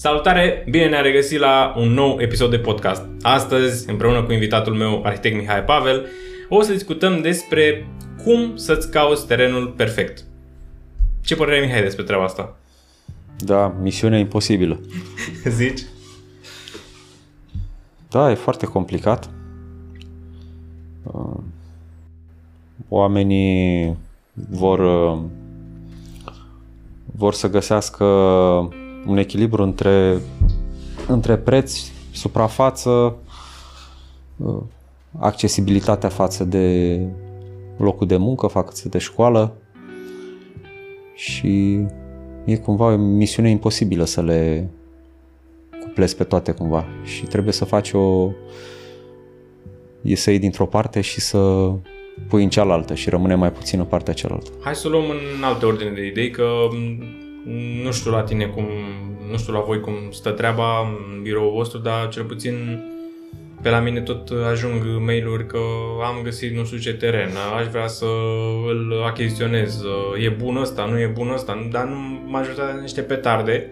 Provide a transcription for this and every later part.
Salutare! Bine ne-a regăsit la un nou episod de podcast. Astăzi, împreună cu invitatul meu, arhitect Mihai Pavel, o să discutăm despre cum să-ți cauți terenul perfect. Ce părere ai, Mihai, despre treaba asta? Da, misiunea imposibilă. Zici? Da, e foarte complicat. Uh, Oamenii vor, uh, vor să găsească un echilibru între, între preț, suprafață, uh, accesibilitatea față de locul de muncă, față de școală și e cumva o misiune imposibilă să le cuplezi pe toate cumva și trebuie să faci o e să iei dintr-o parte și să pui în cealaltă și rămâne mai puțin în partea cealaltă. Hai să o luăm în alte ordine de idei, că m, nu știu la tine cum, nu știu la voi cum stă treaba în biroul vostru, dar cel puțin pe la mine tot ajung mail-uri că am găsit nu știu ce teren, aș vrea să îl achiziționez, e bun ăsta, nu e bun ăsta, dar nu majoritatea niște petarde.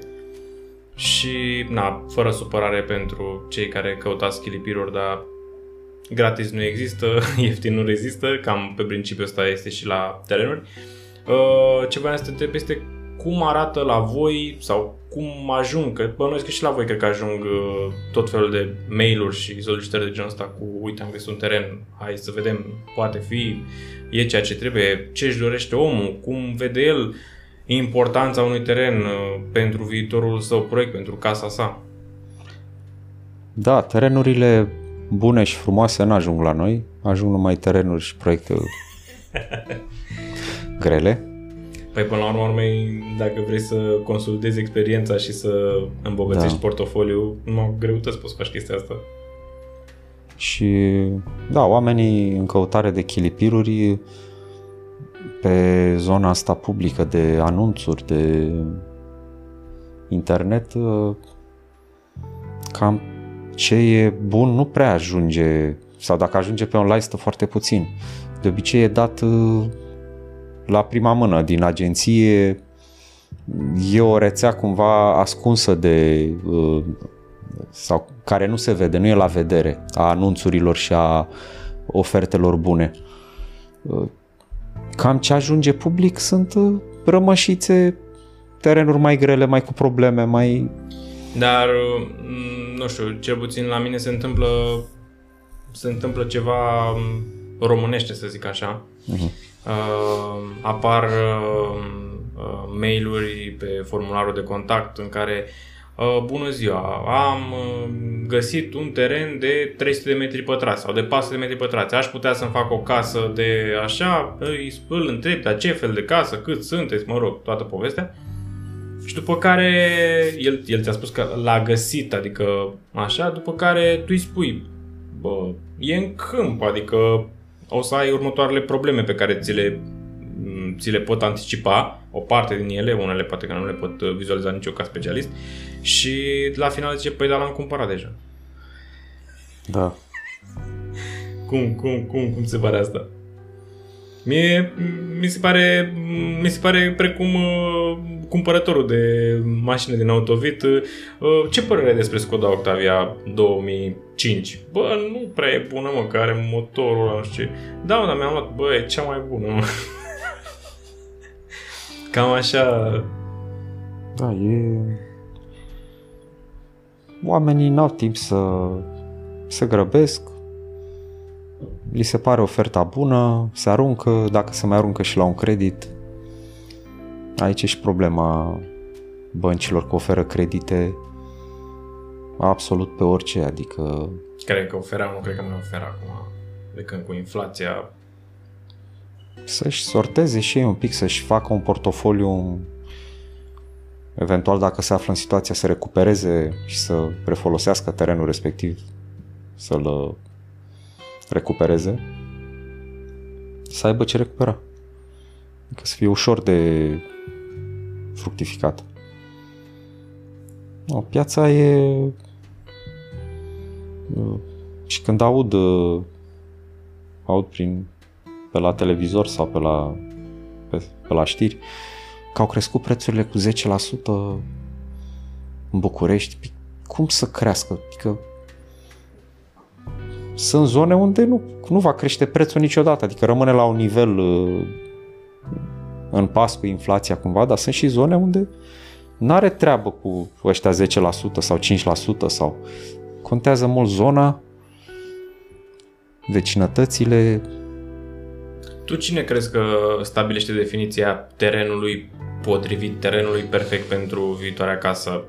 Și, na, fără supărare pentru cei care căutați chilipiruri, dar gratis nu există, ieftin nu rezistă, cam pe principiul ăsta este și la terenuri. Uh, ce vreau să te întreb este cum arată la voi sau cum ajung, că bănuiesc că și la voi cred că ajung uh, tot felul de mail-uri și solicitări de genul ăsta cu uite am găsit un teren, hai să vedem, poate fi, e ceea ce trebuie, ce își dorește omul, cum vede el importanța unui teren uh, pentru viitorul său proiect, pentru casa sa. Da, terenurile bune și frumoase nu ajung la noi, ajung numai terenuri și proiecte grele. Păi până la urmă, dacă vrei să consolidezi experiența și să îmbogățești da. portofoliul, numai greutăți poți să faci chestia asta. Și da, oamenii în căutare de chilipiruri pe zona asta publică de anunțuri, de internet, cam ce e bun nu prea ajunge, sau dacă ajunge pe online stă foarte puțin. De obicei e dat uh, la prima mână din agenție, e o rețea cumva ascunsă de uh, sau care nu se vede, nu e la vedere a anunțurilor și a ofertelor bune. Uh, cam ce ajunge public sunt rămășițe, terenuri mai grele, mai cu probleme, mai... Dar nu știu, cel puțin la mine se întâmplă se întâmplă ceva românește, să zic așa. Uh-huh. Uh, apar uh, uh, mail-uri pe formularul de contact în care uh, Bună ziua, am uh, găsit un teren de 300 de metri pătrați sau de 400 de metri pătrați. Aș putea să-mi fac o casă de așa, îi, îl întreb, dar ce fel de casă, cât sunteți, mă rog, toată povestea. Și după care el, el ți-a spus că l-a găsit, adică așa, după care tu îi spui, bă, e în câmp, adică o să ai următoarele probleme pe care ți le, ți le pot anticipa, o parte din ele, unele poate că nu le pot vizualiza nici eu ca specialist, și la final zice, păi dar l-am cumpărat deja. Da. Cum, cum, cum, cum se pare asta? Mie, mi se pare, mi se pare precum uh, cumpărătorul de mașină din Autovit. Uh, ce părere ai despre Skoda Octavia 2005? Bă, nu prea e bună, mă, că are motorul ăla, nu știu ce. Da, mă, dar mi-am luat, bă, e cea mai bună, mă. Cam așa... Da, e... Oamenii n-au timp să se grăbesc, li se pare oferta bună, se aruncă, dacă se mai aruncă și la un credit. Aici e și problema băncilor că oferă credite absolut pe orice, adică... Cred că oferea, nu cred că mai oferă acum, de când cu inflația... Să-și sorteze și ei un pic, să-și facă un portofoliu eventual dacă se află în situația să recupereze și să refolosească terenul respectiv, să-l recupereze, să aibă ce recupera. Adică să fie ușor de fructificat. O, piața e... Și când aud, aud prin, pe la televizor sau pe la, pe, pe la știri că au crescut prețurile cu 10%, în București, cum să crească? Adică sunt zone unde nu, nu va crește prețul niciodată, adică rămâne la un nivel uh, în pas cu inflația cumva, dar sunt și zone unde nu are treabă cu ăștia 10% sau 5% sau contează mult zona, vecinătățile. Tu cine crezi că stabilește definiția terenului potrivit, terenului perfect pentru viitoarea casă?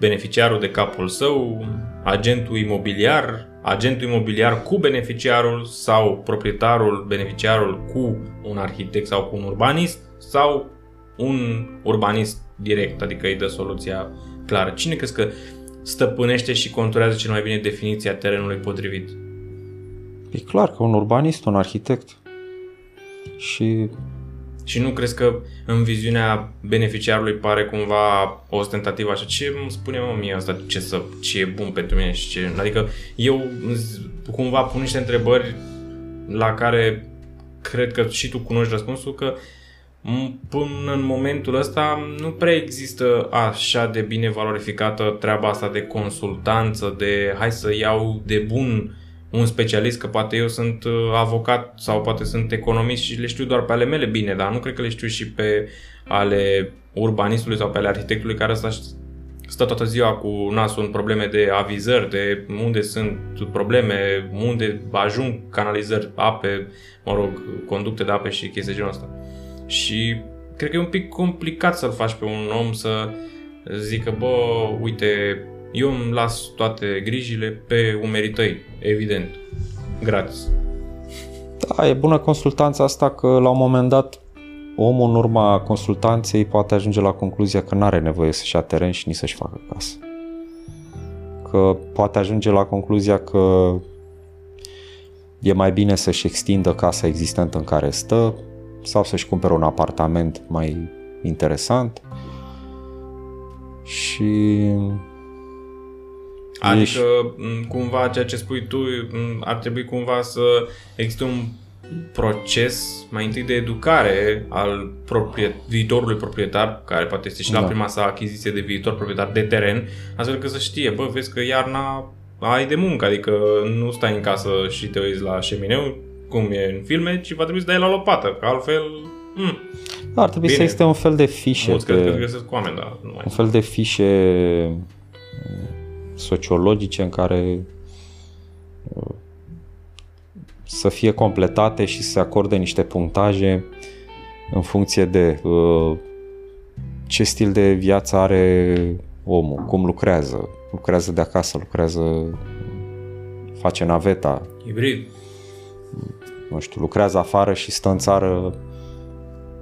Beneficiarul de capul său, agentul imobiliar, agentul imobiliar cu beneficiarul sau proprietarul, beneficiarul cu un arhitect sau cu un urbanist sau un urbanist direct, adică îi dă soluția clară. Cine crezi că stăpânește și conturează cel mai bine definiția terenului potrivit? E clar că un urbanist, un arhitect. Și și nu crezi că în viziunea beneficiarului pare cumva ostentativ așa? Ce îmi spune mă mie asta? Ce, să, ce e bun pentru mine și ce... Adică eu cumva pun niște întrebări la care cred că și tu cunoști răspunsul că până în momentul ăsta nu prea există așa de bine valorificată treaba asta de consultanță, de hai să iau de bun un specialist, că poate eu sunt uh, avocat sau poate sunt economist și le știu doar pe ale mele bine, dar nu cred că le știu și pe ale urbanistului sau pe ale arhitectului care stă, stă toată ziua cu nasul în probleme de avizări, de unde sunt probleme, unde ajung canalizări, ape, mă rog, conducte de ape și chestii genul ăsta. Și cred că e un pic complicat să-l faci pe un om să zică, bă, uite, eu îmi las toate grijile pe umerii tăi, evident, gratis. Da, e bună consultanța asta că la un moment dat omul în urma consultanței poate ajunge la concluzia că nu are nevoie să-și ia teren și nici să-și facă casă. Că poate ajunge la concluzia că e mai bine să-și extindă casa existentă în care stă sau să-și cumpere un apartament mai interesant și Adică, cumva, ceea ce spui tu, ar trebui cumva să existe un proces mai întâi de educare al propriet- viitorului proprietar, care poate este și da. la prima sa achiziție de viitor proprietar de teren, astfel că să știe, bă, vezi că iarna ai de muncă, adică nu stai în casă și te uiți la șemineu, cum e în filme, ci va trebui să dai la lopată, că altfel... Mm, ar trebui bine. să existe un fel de fișe. Mulți cred că găsesc oameni, dar nu mai. Un fel de fișe sociologice în care uh, să fie completate și să se acorde niște punctaje în funcție de uh, ce stil de viață are omul, cum lucrează, lucrează de acasă, lucrează, face naveta. Hibrid. Nu știu, lucrează afară și stă în țară,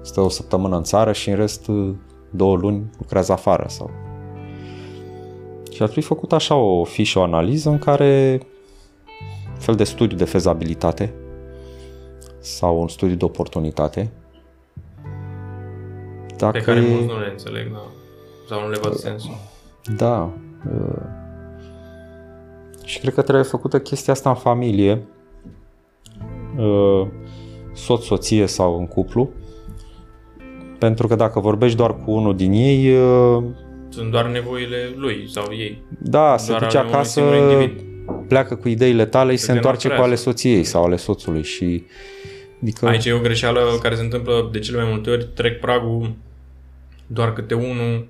stă o săptămână în țară și în rest două luni lucrează afară sau și ar fi făcut așa o fișă, o analiză în care un fel de studiu de fezabilitate sau un studiu de oportunitate. Dacă Pe care e... mulți nu le înțeleg, da. Sau nu le văd sensul. Da. Și cred că trebuie făcută chestia asta în familie, soț, soție sau în cuplu, pentru că dacă vorbești doar cu unul din ei, sunt doar nevoile lui sau ei. Da, se duce acasă, pleacă cu ideile tale și se întoarce cu ale soției sau ale soțului și... Adică... Aici e o greșeală care se întâmplă de cele mai multe ori, trec pragul doar câte unul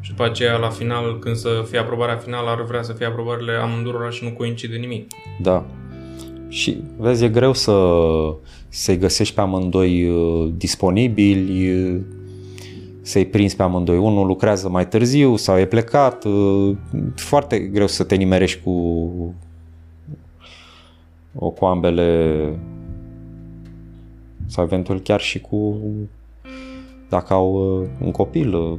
și după aceea la final, când să fie aprobarea finală, ar vrea să fie aprobările amândurora și nu coincide nimic. Da. Și vezi, e greu să, să-i găsești pe amândoi uh, disponibili, să-i prinzi pe amândoi. Unul lucrează mai târziu sau e plecat. Uh, foarte greu să te nimerești cu, o, cu ambele sau eventual chiar și cu dacă au uh, un copil uh,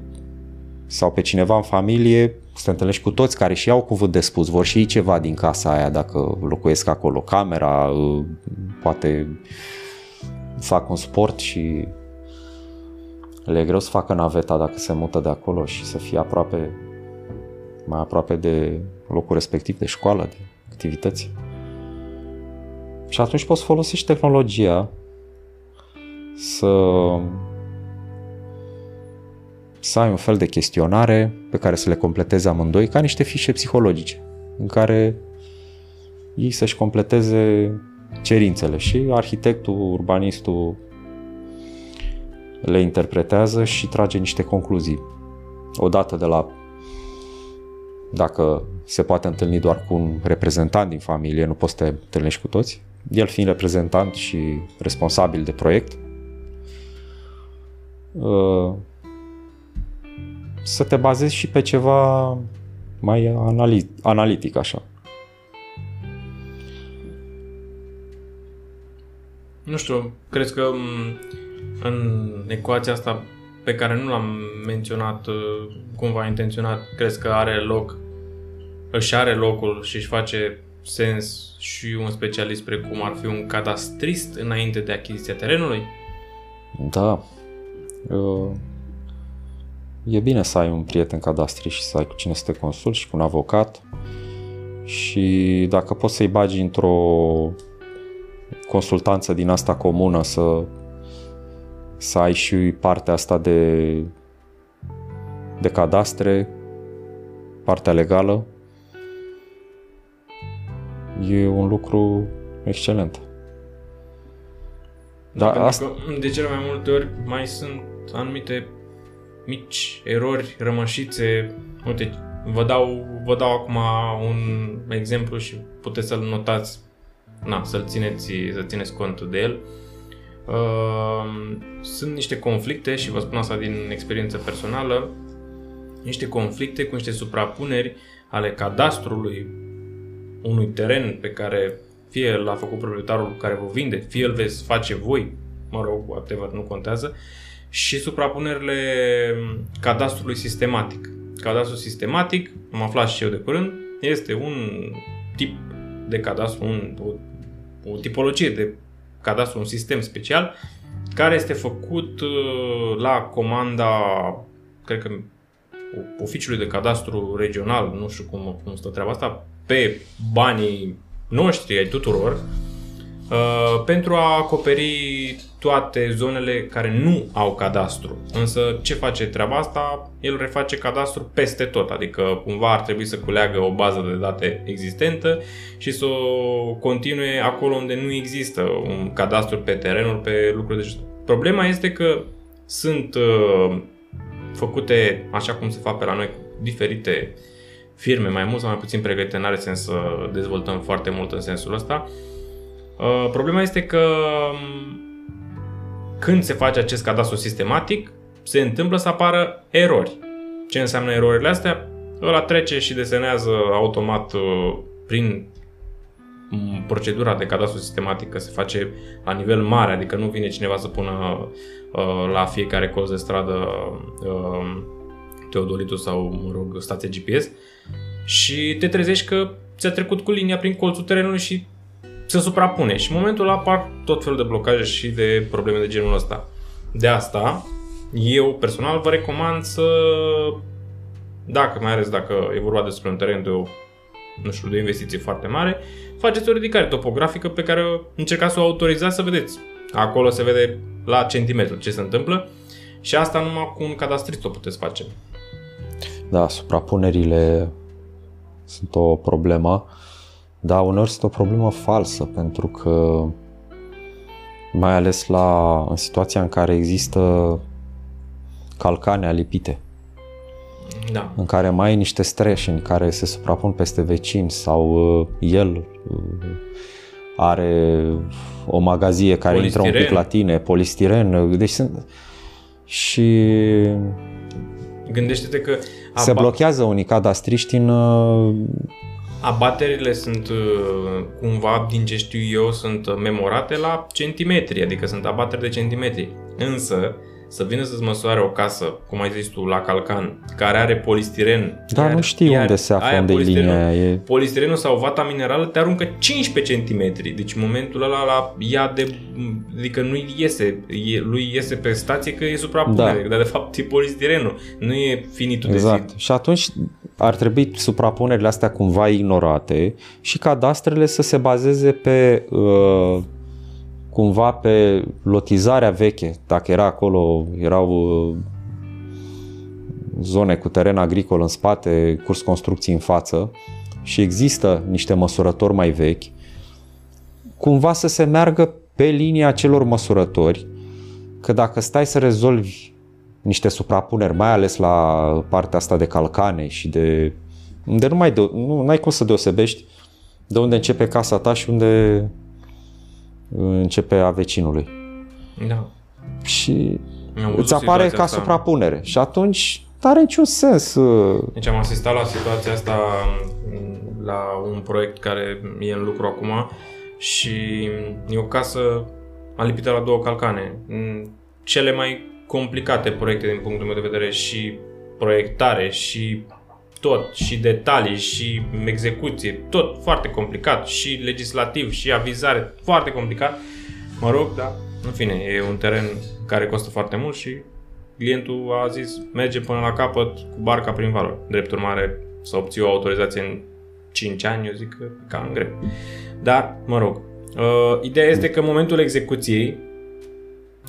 sau pe cineva în familie, să te întâlnești cu toți care și au cuvânt de spus, vor și ei ceva din casa aia dacă locuiesc acolo, camera, poate fac un sport și le e greu să facă naveta dacă se mută de acolo și să fie aproape, mai aproape de locul respectiv, de școală, de activități. Și atunci poți folosi tehnologia să să ai un fel de chestionare pe care să le completeze amândoi ca niște fișe psihologice în care ei să-și completeze cerințele și arhitectul, urbanistul le interpretează și trage niște concluzii. Odată de la dacă se poate întâlni doar cu un reprezentant din familie, nu poți să te întâlnești cu toți, el fiind reprezentant și responsabil de proiect, uh, să te bazezi și pe ceva mai analitic așa. Nu știu, crezi că în ecuația asta pe care nu l-am menționat uh, cumva intenționat, crezi că are loc, își are locul și își face sens și un specialist precum ar fi un cadastrist înainte de achiziția terenului? Da. Uh, e bine să ai un prieten cadastrist și să ai cu cine să te consulti și cu un avocat și dacă poți să-i bagi într-o consultanță din asta comună să, să ai și partea asta de, de cadastre, partea legală, e un lucru excelent. Da, da asta... că de cele mai multe ori mai sunt anumite mici erori, rămășițe. Uite, vă dau, vă dau acum un exemplu și puteți să-l notați na, să-l țineți, să țineți cont de el. Uh, sunt niște conflicte și vă spun asta din experiență personală, niște conflicte cu niște suprapuneri ale cadastrului unui teren pe care fie l-a făcut proprietarul care vă vinde, fie îl veți face voi, mă rog, whatever, nu contează, și suprapunerile cadastrului sistematic. Cadastrul sistematic, am aflat și eu de curând, este un tip de cadastru, un, o o tipologie de cadastru, un sistem special care este făcut uh, la comanda, cred că oficiului de cadastru regional, nu știu cum, cum stă treaba asta, pe banii noștri, ai tuturor, Uh, pentru a acoperi toate zonele care nu au cadastru. Însă ce face treaba asta? El reface cadastru peste tot, adică cumva ar trebui să culeagă o bază de date existentă și să o continue acolo unde nu există un cadastru pe terenul, pe lucruri de Problema este că sunt uh, făcute așa cum se fac pe la noi cu diferite firme, mai mult sau mai puțin pregătite, n-are sens să dezvoltăm foarte mult în sensul ăsta, Uh, problema este că um, când se face acest cadastru sistematic, se întâmplă să apară erori. Ce înseamnă erorile astea? Ăla trece și desenează automat uh, prin mm, procedura de cadastru sistematic că se face la nivel mare, adică nu vine cineva să pună uh, la fiecare colț de stradă teodolitul sau, mă rog, stație GPS și te trezești că ți-a trecut cu linia prin colțul terenului și se suprapune și în momentul ăla apar tot felul de blocaje și de probleme de genul ăsta. De asta, eu personal vă recomand să, dacă mai ales dacă e vorba despre un teren de o, nu știu, de o investiție foarte mare, faceți o ridicare topografică pe care încercați să o autorizați să vedeți. Acolo se vede la centimetru ce se întâmplă și asta numai cu un cadastrist o puteți face. Da, suprapunerile sunt o problemă. Da, uneori este o problemă falsă, pentru că mai ales la, în situația în care există calcane alipite, da. în care mai ai niște streșini care se suprapun peste vecini sau uh, el uh, are o magazie care polistiren. intră un pic la tine, polistiren, uh, deci sunt... și Gândește-te că se blochează unii cadastriști în uh, Abaterile sunt uh, cumva, din ce știu eu, sunt memorate la centimetri, adică sunt abateri de centimetri. Însă, să vină să-ți măsoare o casă, cum ai zis tu, la Calcan, care are polistiren. Da, iar, nu știu iar unde se află, unde linia e. Polistirenul sau vata minerală te aruncă 15 cm. Deci în momentul ăla la ea de... Adică nu iese, e, lui iese pe stație că e suprapunere, da. dar de fapt e polistirenul, nu e finitul exact. de zi. Și atunci ar trebui suprapunerile astea cumva ignorate și cadastrele să se bazeze pe uh, cumva pe lotizarea veche, dacă era acolo, erau uh, zone cu teren agricol în spate, curs construcții în față și există niște măsurători mai vechi, cumva să se meargă pe linia celor măsurători, că dacă stai să rezolvi niște suprapuneri, mai ales la partea asta de calcane și de... unde nu mai de, nu ai cum să deosebești de unde începe casa ta și unde începe a vecinului. Da. Și îți apare ca asta. suprapunere. Și atunci nu are niciun sens. Uh, deci am asistat la situația asta mm, la un proiect care e în lucru acum și e o casă alipită la două calcane. Mm, cele mai complicate proiecte din punctul meu de vedere și proiectare și tot, și detalii, și execuție, tot foarte complicat, și legislativ, și avizare, foarte complicat. Mă rog, da, în fine, e un teren care costă foarte mult și clientul a zis merge până la capăt cu barca prin valori. Drept urmare, să obții o autorizație în 5 ani, eu zic că e cam greu. Dar, mă rog, uh, ideea este că în momentul execuției,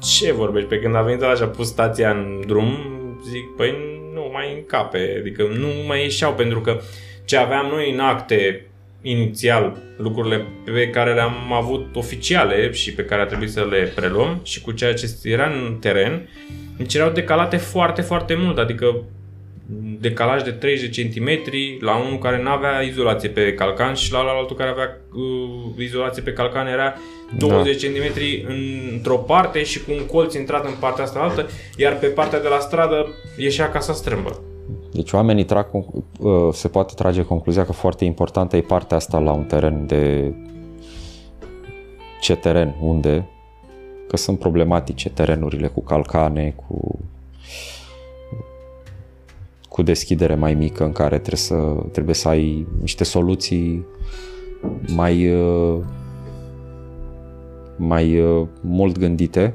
ce vorbești? Pe când a venit la și a pus stația în drum, zic, păi nu mai încape, adică nu mai ieșeau pentru că ce aveam noi în acte inițial, lucrurile pe care le-am avut oficiale și pe care a trebuit să le preluăm și cu ceea ce era în teren, deci erau decalate foarte, foarte mult, adică decalaj de 30 cm la unul care nu avea izolație pe calcan și la altul care avea uh, izolație pe calcan era 20 da. cm într-o parte și cu un colț intrat în partea asta altă, iar pe partea de la stradă ieșea casa strâmbă. Deci oamenii trag, uh, se poate trage concluzia că foarte importantă e partea asta la un teren de ce teren, unde, că sunt problematice terenurile cu calcane, cu cu deschidere mai mică în care trebuie să, trebuie să ai niște soluții mai, uh, mai uh, mult gândite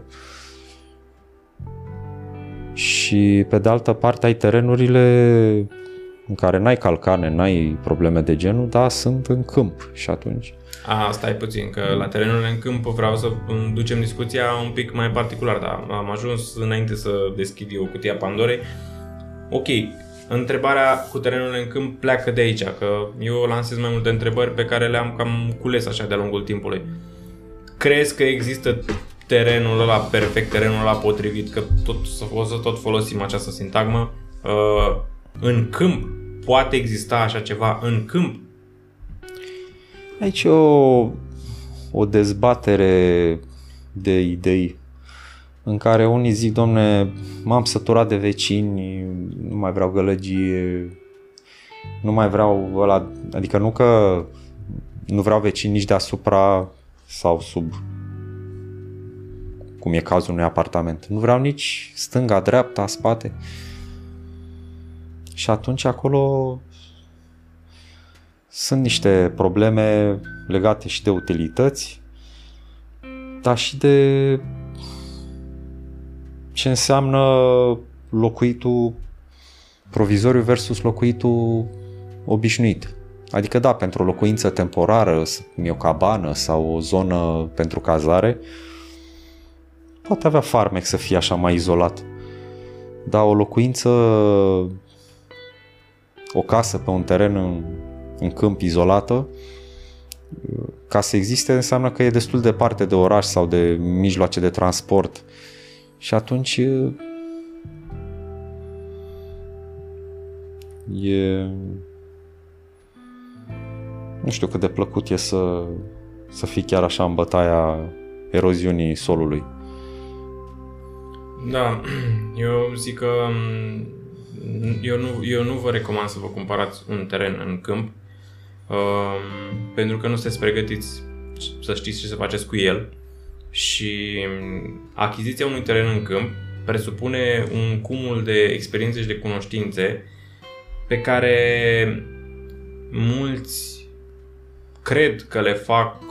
și pe de altă parte ai terenurile în care n-ai calcane, n-ai probleme de genul, dar sunt în câmp și atunci... A, stai puțin, că la terenurile în câmp vreau să ducem discuția un pic mai particular, dar am ajuns înainte să deschid eu cutia Pandorei. Ok, întrebarea cu terenul în câmp pleacă de aici, că eu lansez mai multe întrebări pe care le-am cam cules așa de-a lungul timpului. Crezi că există terenul ăla perfect, terenul ăla potrivit, că tot, o să tot folosim această sintagmă, uh, în câmp? Poate exista așa ceva în câmp? Aici o, o dezbatere de idei în care unii zic, domne, m-am săturat de vecini, nu mai vreau gălăgie, nu mai vreau ăla, adică nu că nu vreau vecini nici deasupra sau sub cum e cazul unui apartament. Nu vreau nici stânga, dreapta, spate. Și atunci acolo sunt niște probleme legate și de utilități, dar și de ce înseamnă locuitul provizoriu versus locuitul obișnuit. Adică da, pentru o locuință temporară, cum e o cabană sau o zonă pentru cazare, poate avea farmec să fie așa mai izolat. Dar o locuință, o casă pe un teren în, în câmp izolată, ca să existe înseamnă că e destul de departe de oraș sau de mijloace de transport și atunci e nu știu cât de plăcut e să, să fii chiar așa în bătaia eroziunii solului. Da, eu zic că eu nu, eu nu vă recomand să vă cumpărați un teren în câmp um, pentru că nu sunteți pregătiți să știți ce să faceți cu el și achiziția unui teren în câmp presupune un cumul de experiențe și de cunoștințe pe care mulți cred că le fac,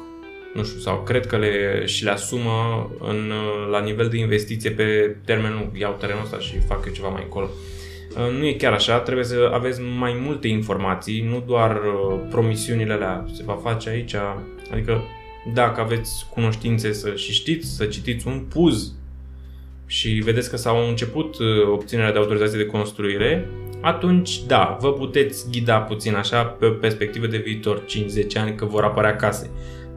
nu știu, sau cred că le și le asumă în, la nivel de investiție pe termen lung. Iau terenul ăsta și fac eu ceva mai încolo. Nu e chiar așa, trebuie să aveți mai multe informații, nu doar uh, promisiunile alea. Se va face aici, adică dacă aveți cunoștințe să și știți, să citiți un puz și vedeți că s-au început uh, obținerea de autorizație de construire, atunci, da, vă puteți ghida puțin așa pe o perspectivă de viitor, 5-10 ani, că vor apărea case.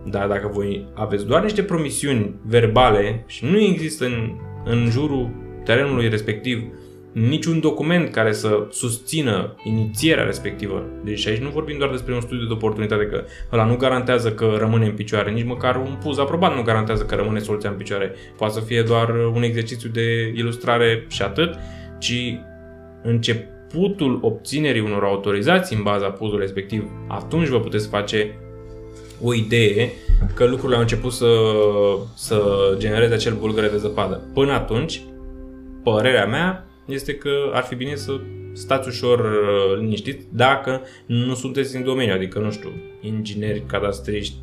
Dar dacă voi aveți doar niște promisiuni verbale și nu există în, în jurul terenului respectiv niciun document care să susțină inițierea respectivă. Deci aici nu vorbim doar despre un studiu de oportunitate, că ăla nu garantează că rămâne în picioare, nici măcar un puz aprobat nu garantează că rămâne soluția în picioare. Poate să fie doar un exercițiu de ilustrare și atât, ci începutul obținerii unor autorizații în baza puzului respectiv, atunci vă puteți face o idee că lucrurile au început să, să genereze acel bulgăre de zăpadă. Până atunci, părerea mea este că ar fi bine să stați ușor uh, liniștiți dacă nu sunteți în domeniu, adică, nu știu, ingineri, cadastriști,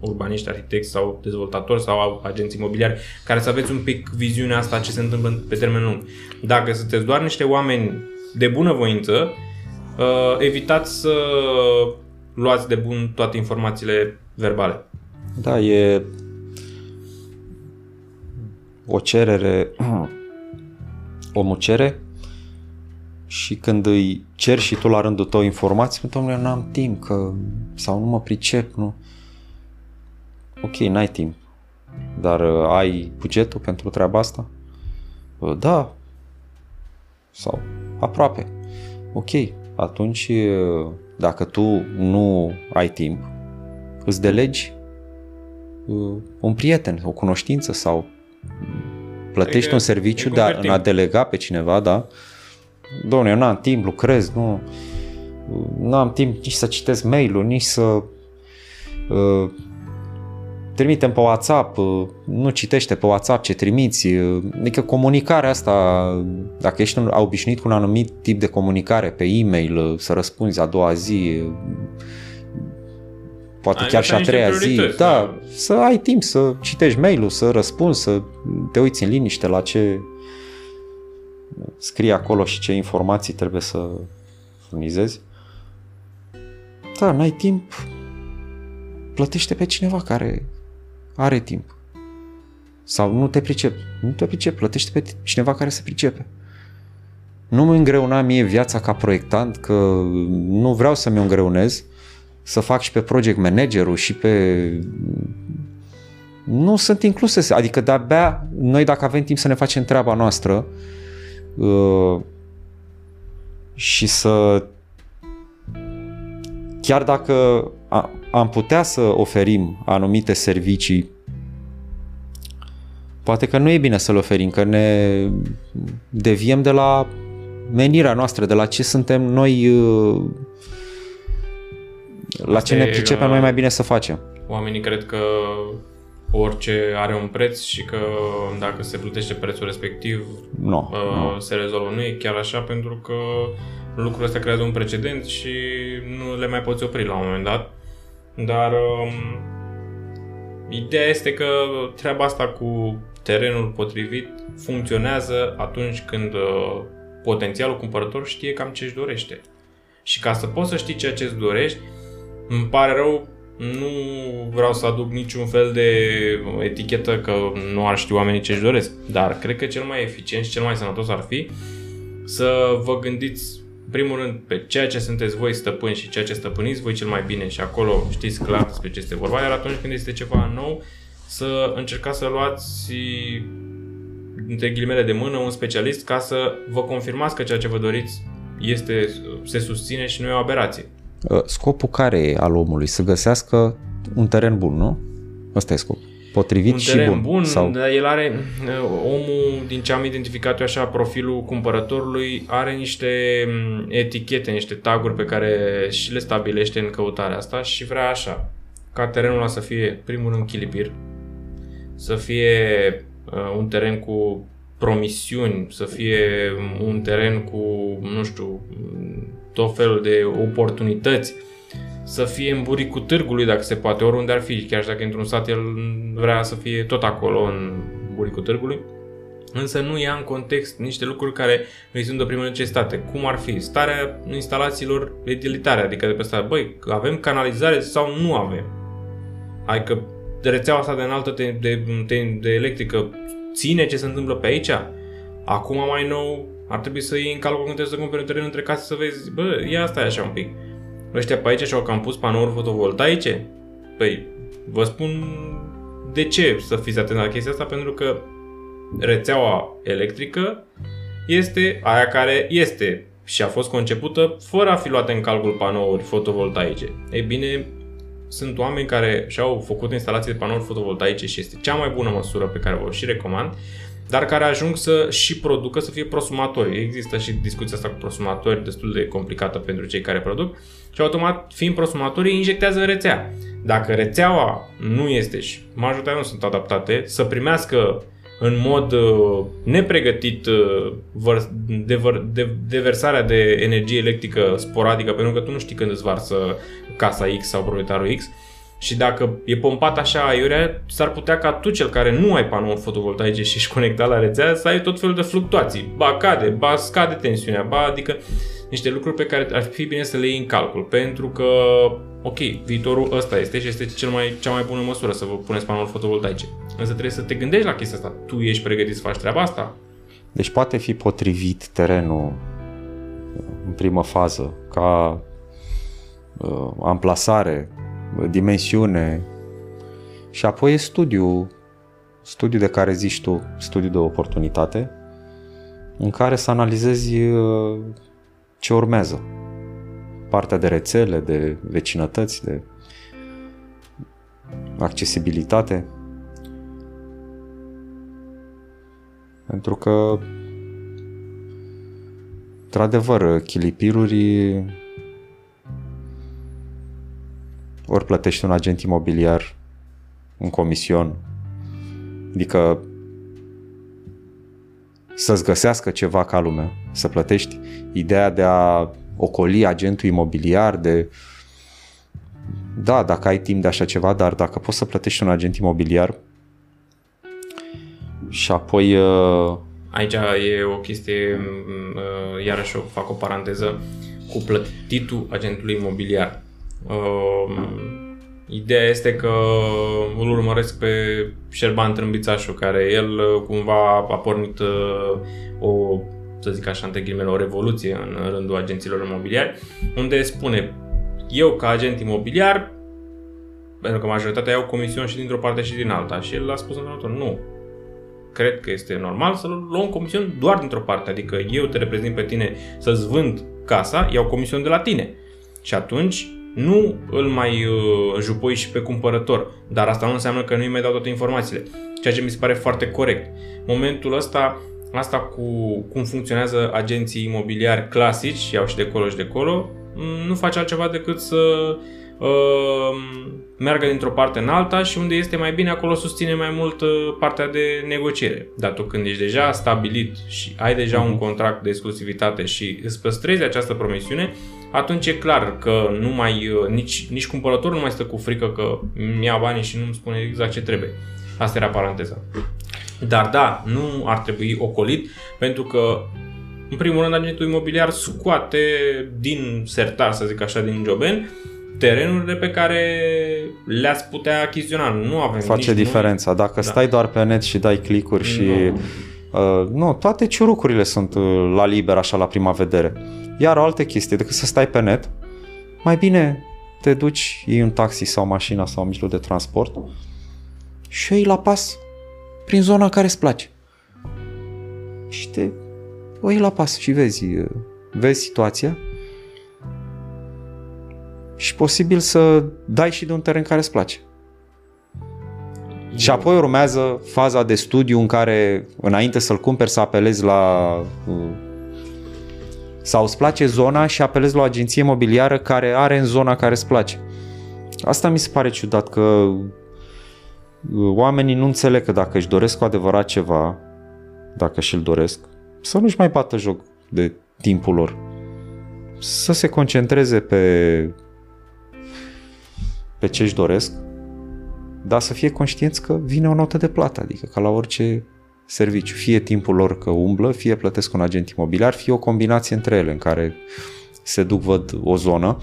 urbaniști, arhitecți sau dezvoltatori sau agenți imobiliari, care să aveți un pic viziunea asta ce se întâmplă pe termen lung. Dacă sunteți doar niște oameni de bună voință, uh, evitați să luați de bun toate informațiile verbale. Da, e o cerere, omul cere și când îi cer și tu la rândul tău informații, domnule, nu am timp că, sau nu mă pricep, nu. Ok, n-ai timp, dar uh, ai bugetul pentru treaba asta? Uh, da, sau aproape. Ok, atunci uh, dacă tu nu ai timp, îți delegi uh, un prieten, o cunoștință sau plătești adică un serviciu de a, a delega pe cineva, da? Doamne, eu n-am timp, lucrez, nu, nu am timp nici să citesc mail-ul, nici să uh, trimitem pe WhatsApp, uh, nu citește pe WhatsApp ce trimiți, uh, adică comunicarea asta, dacă ești obișnuit cu un anumit tip de comunicare pe e-mail, uh, să răspunzi a doua zi, poate ai chiar și a treia zi, da, da, să ai timp să citești mail-ul, să răspunzi, să te uiți în liniște la ce scrie acolo și ce informații trebuie să furnizezi. Da, n-ai timp, plătește pe cineva care are timp. Sau nu te pricep. Nu te pricep, plătește pe cineva care se pricepe. Nu mă îngreuna mie viața ca proiectant, că nu vreau să mi-o îngreunez, să fac și pe project managerul și pe... Nu sunt incluse, adică de-abia noi dacă avem timp să ne facem treaba noastră uh, și să chiar dacă am putea să oferim anumite servicii poate că nu e bine să le oferim, că ne deviem de la menirea noastră, de la ce suntem noi, uh, la ce ne pricepem noi mai bine să facem. Oamenii cred că orice are un preț și că dacă se plătește prețul respectiv no, uh, no. se rezolvă. Nu e chiar așa pentru că lucrul ăsta creează un precedent și nu le mai poți opri la un moment dat. Dar um, ideea este că treaba asta cu terenul potrivit funcționează atunci când uh, potențialul cumpărător știe cam ce își dorește. Și ca să poți să știi ceea ce îți dorești, îmi pare rău, nu vreau să aduc niciun fel de etichetă că nu ar ști oamenii ce își doresc, dar cred că cel mai eficient și cel mai sănătos ar fi să vă gândiți primul rând pe ceea ce sunteți voi stăpâni și ceea ce stăpâniți voi cel mai bine și acolo știți clar despre ce este vorba, iar atunci când este ceva nou, să încercați să luați între ghilimele de mână un specialist ca să vă confirmați că ceea ce vă doriți este, se susține și nu e o aberație. Uh, scopul care e al omului? Să găsească un teren bun, nu? Ăsta e scopul potrivit un și bun. bun sau... dar el are, omul, din ce am identificat eu așa, profilul cumpărătorului, are niște mm, etichete, niște taguri pe care și le stabilește în căutarea asta și vrea așa, ca terenul ăla să fie primul rând chilipir, să fie uh, un teren cu promisiuni, să fie un teren cu, nu știu, tot felul de oportunități, să fie în buricul târgului, dacă se poate, oriunde ar fi, chiar și dacă într-un sat el vrea să fie tot acolo, în buricul târgului, însă nu ia în context niște lucruri care îi sunt de primă necesitate, cum ar fi? Starea instalațiilor utilitare, adică de pe stare, băi, avem canalizare sau nu avem? Adică rețeaua asta de înaltă de, de, de, de electrică ține ce se întâmplă pe aici? Acum mai nou ar trebui să iei în calcul când trebuie să cumperi un teren între case să vezi, bă, ia asta e așa un pic. Ăștia pe aici și-au cam pus panouri fotovoltaice? Păi, vă spun de ce să fiți atent la chestia asta, pentru că rețeaua electrică este aia care este și a fost concepută fără a fi luată în calcul panouri fotovoltaice. Ei bine, sunt oameni care și-au făcut instalații de panouri fotovoltaice și este cea mai bună măsură pe care vă și recomand, dar care ajung să și producă, să fie prosumatori. Există și discuția asta cu prosumatori destul de complicată pentru cei care produc și automat, fiind prosumatorii, injectează în rețea. Dacă rețeaua nu este și majoritatea nu sunt adaptate să primească în mod uh, nepregătit uh, de, de, de versarea de energie electrică sporadică, pentru că tu nu știi când îți varsă casa X sau proprietarul X, și dacă e pompat așa aiurea, s-ar putea ca tu, cel care nu ai panouri fotovoltaice și ești conectat la rețea, să ai tot felul de fluctuații. Ba cade, ba scade tensiunea, ba adică niște lucruri pe care ar fi bine să le iei în calcul, pentru că, ok, viitorul ăsta este și este cel mai, cea mai bună măsură să vă puneți panouri fotovoltaice. Însă trebuie să te gândești la chestia asta. Tu ești pregătit să faci treaba asta? Deci poate fi potrivit terenul în primă fază, ca uh, amplasare, dimensiune și apoi e studiu, studiu de care zici tu, studiu de oportunitate, în care să analizezi uh, ce urmează. Partea de rețele, de vecinătăți, de accesibilitate. Pentru că, într-adevăr, chilipiruri ori plătești un agent imobiliar un comision, adică să-ți găsească ceva ca lumea, să plătești. Ideea de a ocoli agentul imobiliar, de da, dacă ai timp de așa ceva, dar dacă poți să plătești un agent imobiliar. Și apoi... Uh... Aici e o chestie, uh, iarăși fac o paranteză, cu plătitul agentului imobiliar. Uh, ideea este că îl urmăresc pe Șerban Trâmbițașu, care el uh, cumva a pornit uh, o să zic așa, între ghilimele, o revoluție în rândul agenților imobiliari, unde spune, eu ca agent imobiliar, pentru că majoritatea iau comisiuni și dintr-o parte și din alta, și el a spus într nu, cred că este normal să luăm comision doar dintr-o parte, adică eu te reprezint pe tine să-ți vând casa, iau comision de la tine. Și atunci nu îl mai uh, jupoi și pe cumpărător, dar asta nu înseamnă că nu îi mai dau toate informațiile, ceea ce mi se pare foarte corect. Momentul ăsta asta cu cum funcționează agenții imobiliari clasici, iau și de colo și de colo, mm, nu face altceva decât să uh, meargă dintr-o parte în alta și unde este mai bine, acolo susține mai mult uh, partea de negociere. Dar tu când ești deja stabilit și ai deja un mhm. contract de exclusivitate și îți păstrezi această promisiune, atunci e clar că nu mai, uh, nici, nici cumpărătorul nu mai stă cu frică că mi-a banii și nu-mi spune exact ce trebuie. Asta era paranteza. Dar da, nu ar trebui ocolit, pentru că în primul rând, agentul imobiliar scoate din sertar, să zic așa, din joben, terenurile pe care le-ați putea achiziționa. Nu avem Face diferența. Noi. Dacă da. stai doar pe net și dai clicuri și... Uh, nu, toate ciurucurile sunt uh, la liber așa la prima vedere. Iar o altă chestie, decât să stai pe net, mai bine te duci, iei un taxi sau mașina sau un mijloc de transport și iei la pas prin zona care îți place. Și te o iei la pas și vezi, vezi situația și posibil să dai și de un teren care îți place. Și apoi urmează faza de studiu în care, înainte să-l cumperi, să apelezi la... sau îți place zona și apelezi la o agenție imobiliară care are în zona care îți place. Asta mi se pare ciudat, că oamenii nu înțeleg că dacă își doresc cu adevărat ceva, dacă și-l doresc, să nu-și mai bată joc de timpul lor. Să se concentreze pe, pe ce își doresc, dar să fie conștienți că vine o notă de plată, adică ca la orice serviciu. Fie timpul lor că umblă, fie plătesc un agent imobiliar, fie o combinație între ele în care se duc, văd o zonă.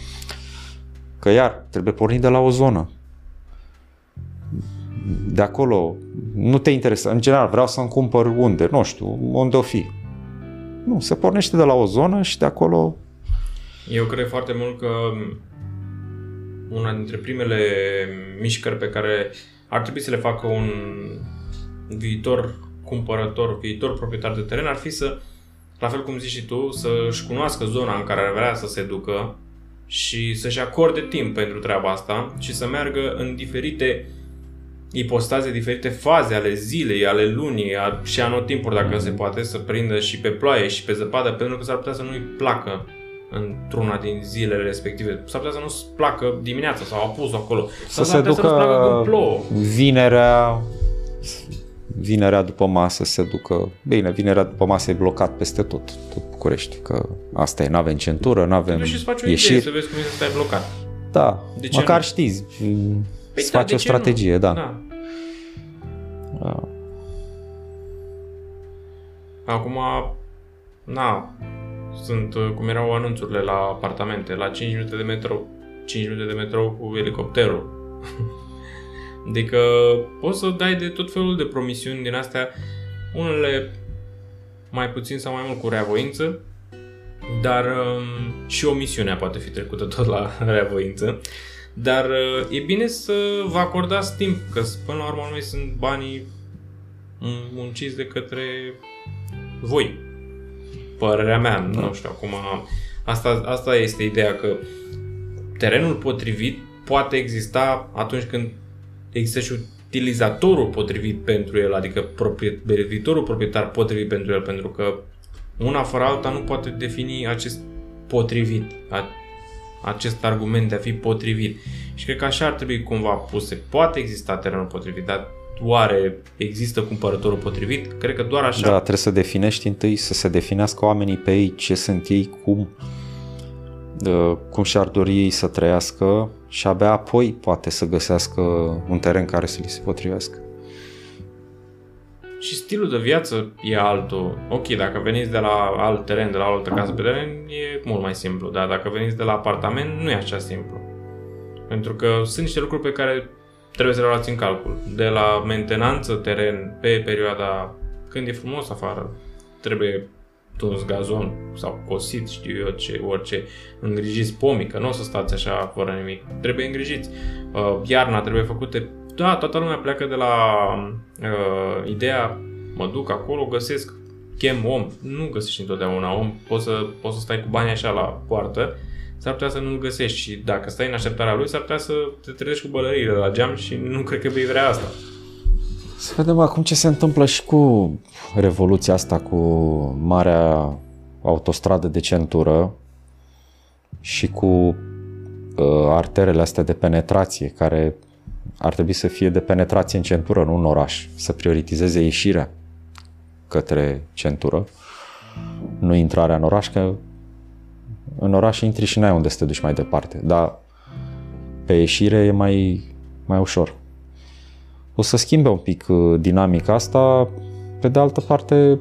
Că iar, trebuie pornit de la o zonă de acolo nu te interesează. În general, vreau să-mi cumpăr unde, nu știu, unde o fi. Nu, se pornește de la o zonă și de acolo... Eu cred foarte mult că una dintre primele mișcări pe care ar trebui să le facă un viitor cumpărător, viitor proprietar de teren ar fi să, la fel cum zici și tu, să-și cunoască zona în care ar vrea să se ducă și să-și acorde timp pentru treaba asta și să meargă în diferite ipostaze, diferite faze ale zilei, ale lunii a, și anotimpuri, dacă se poate, să prindă și pe ploaie și pe zăpadă, pentru că s-ar putea să nu-i placă într-una din zilele respective. S-ar putea să nu-ți placă dimineața sau apus acolo. Să se ducă vinerea, vinerea după masă se ducă... Bine, vinerea după masă e blocat peste tot, tot București, că asta e, n-avem centură, n-avem și faci o ieșiri. idee să vezi cum e să stai blocat. Da, de ce măcar nu? știți, păi să da, faci o strategie, nu? da. da. da. Acum, na, sunt uh, cum erau anunțurile la apartamente, la 5 minute de metro, 5 minute de metro cu elicopterul. adică poți să dai de tot felul de promisiuni din astea, unele mai puțin sau mai mult cu reavoință, dar um, și omisiunea poate fi trecută tot la reavoință. Dar uh, e bine să vă acordați timp, că până la urmă noi sunt banii munciți de către voi părerea mea, da. nu știu, acum asta, asta este ideea că terenul potrivit poate exista atunci când există și utilizatorul potrivit pentru el, adică viitorul proprietar potrivit pentru el, pentru că una fără alta nu poate defini acest potrivit, acest argument de a fi potrivit. Și cred că așa ar trebui cumva puse. Poate exista terenul potrivit, dar oare există cumpărătorul potrivit? Cred că doar așa. Da, trebuie să definești întâi, să se definească oamenii pe ei, ce sunt ei, cum, cum și-ar dori ei să trăiască și abia apoi poate să găsească un teren care să li se potrivească. Și stilul de viață e altul. Ok, dacă veniți de la alt teren, de la altă casă pe teren, e mult mai simplu, dar dacă veniți de la apartament, nu e așa simplu. Pentru că sunt niște lucruri pe care trebuie să le luați în calcul. De la mentenanță teren pe perioada când e frumos afară, trebuie tuns gazon sau cosit, știu eu ce, orice, îngrijiți pomii, că nu o să stați așa fără nimic. Trebuie îngrijiți. Uh, iarna trebuie făcute. Da, toată lumea pleacă de la uh, ideea, mă duc acolo, găsesc, chem om. Nu găsești întotdeauna om, poți să, poți să stai cu banii așa la poartă s-ar putea să nu-l găsești și dacă stai în așteptarea lui, s-ar putea să te trezești cu bălăriile la geam și nu cred că vei vrea asta. Să vedem acum ce se întâmplă și cu revoluția asta, cu marea autostradă de centură și cu uh, arterele astea de penetrație, care ar trebui să fie de penetrație în centură, nu în oraș, să prioritizeze ieșirea către centură, nu intrarea în oraș, că în oraș intri și n-ai unde să te duci mai departe, dar pe ieșire e mai, mai ușor. O să schimbe un pic uh, dinamica asta, pe de altă parte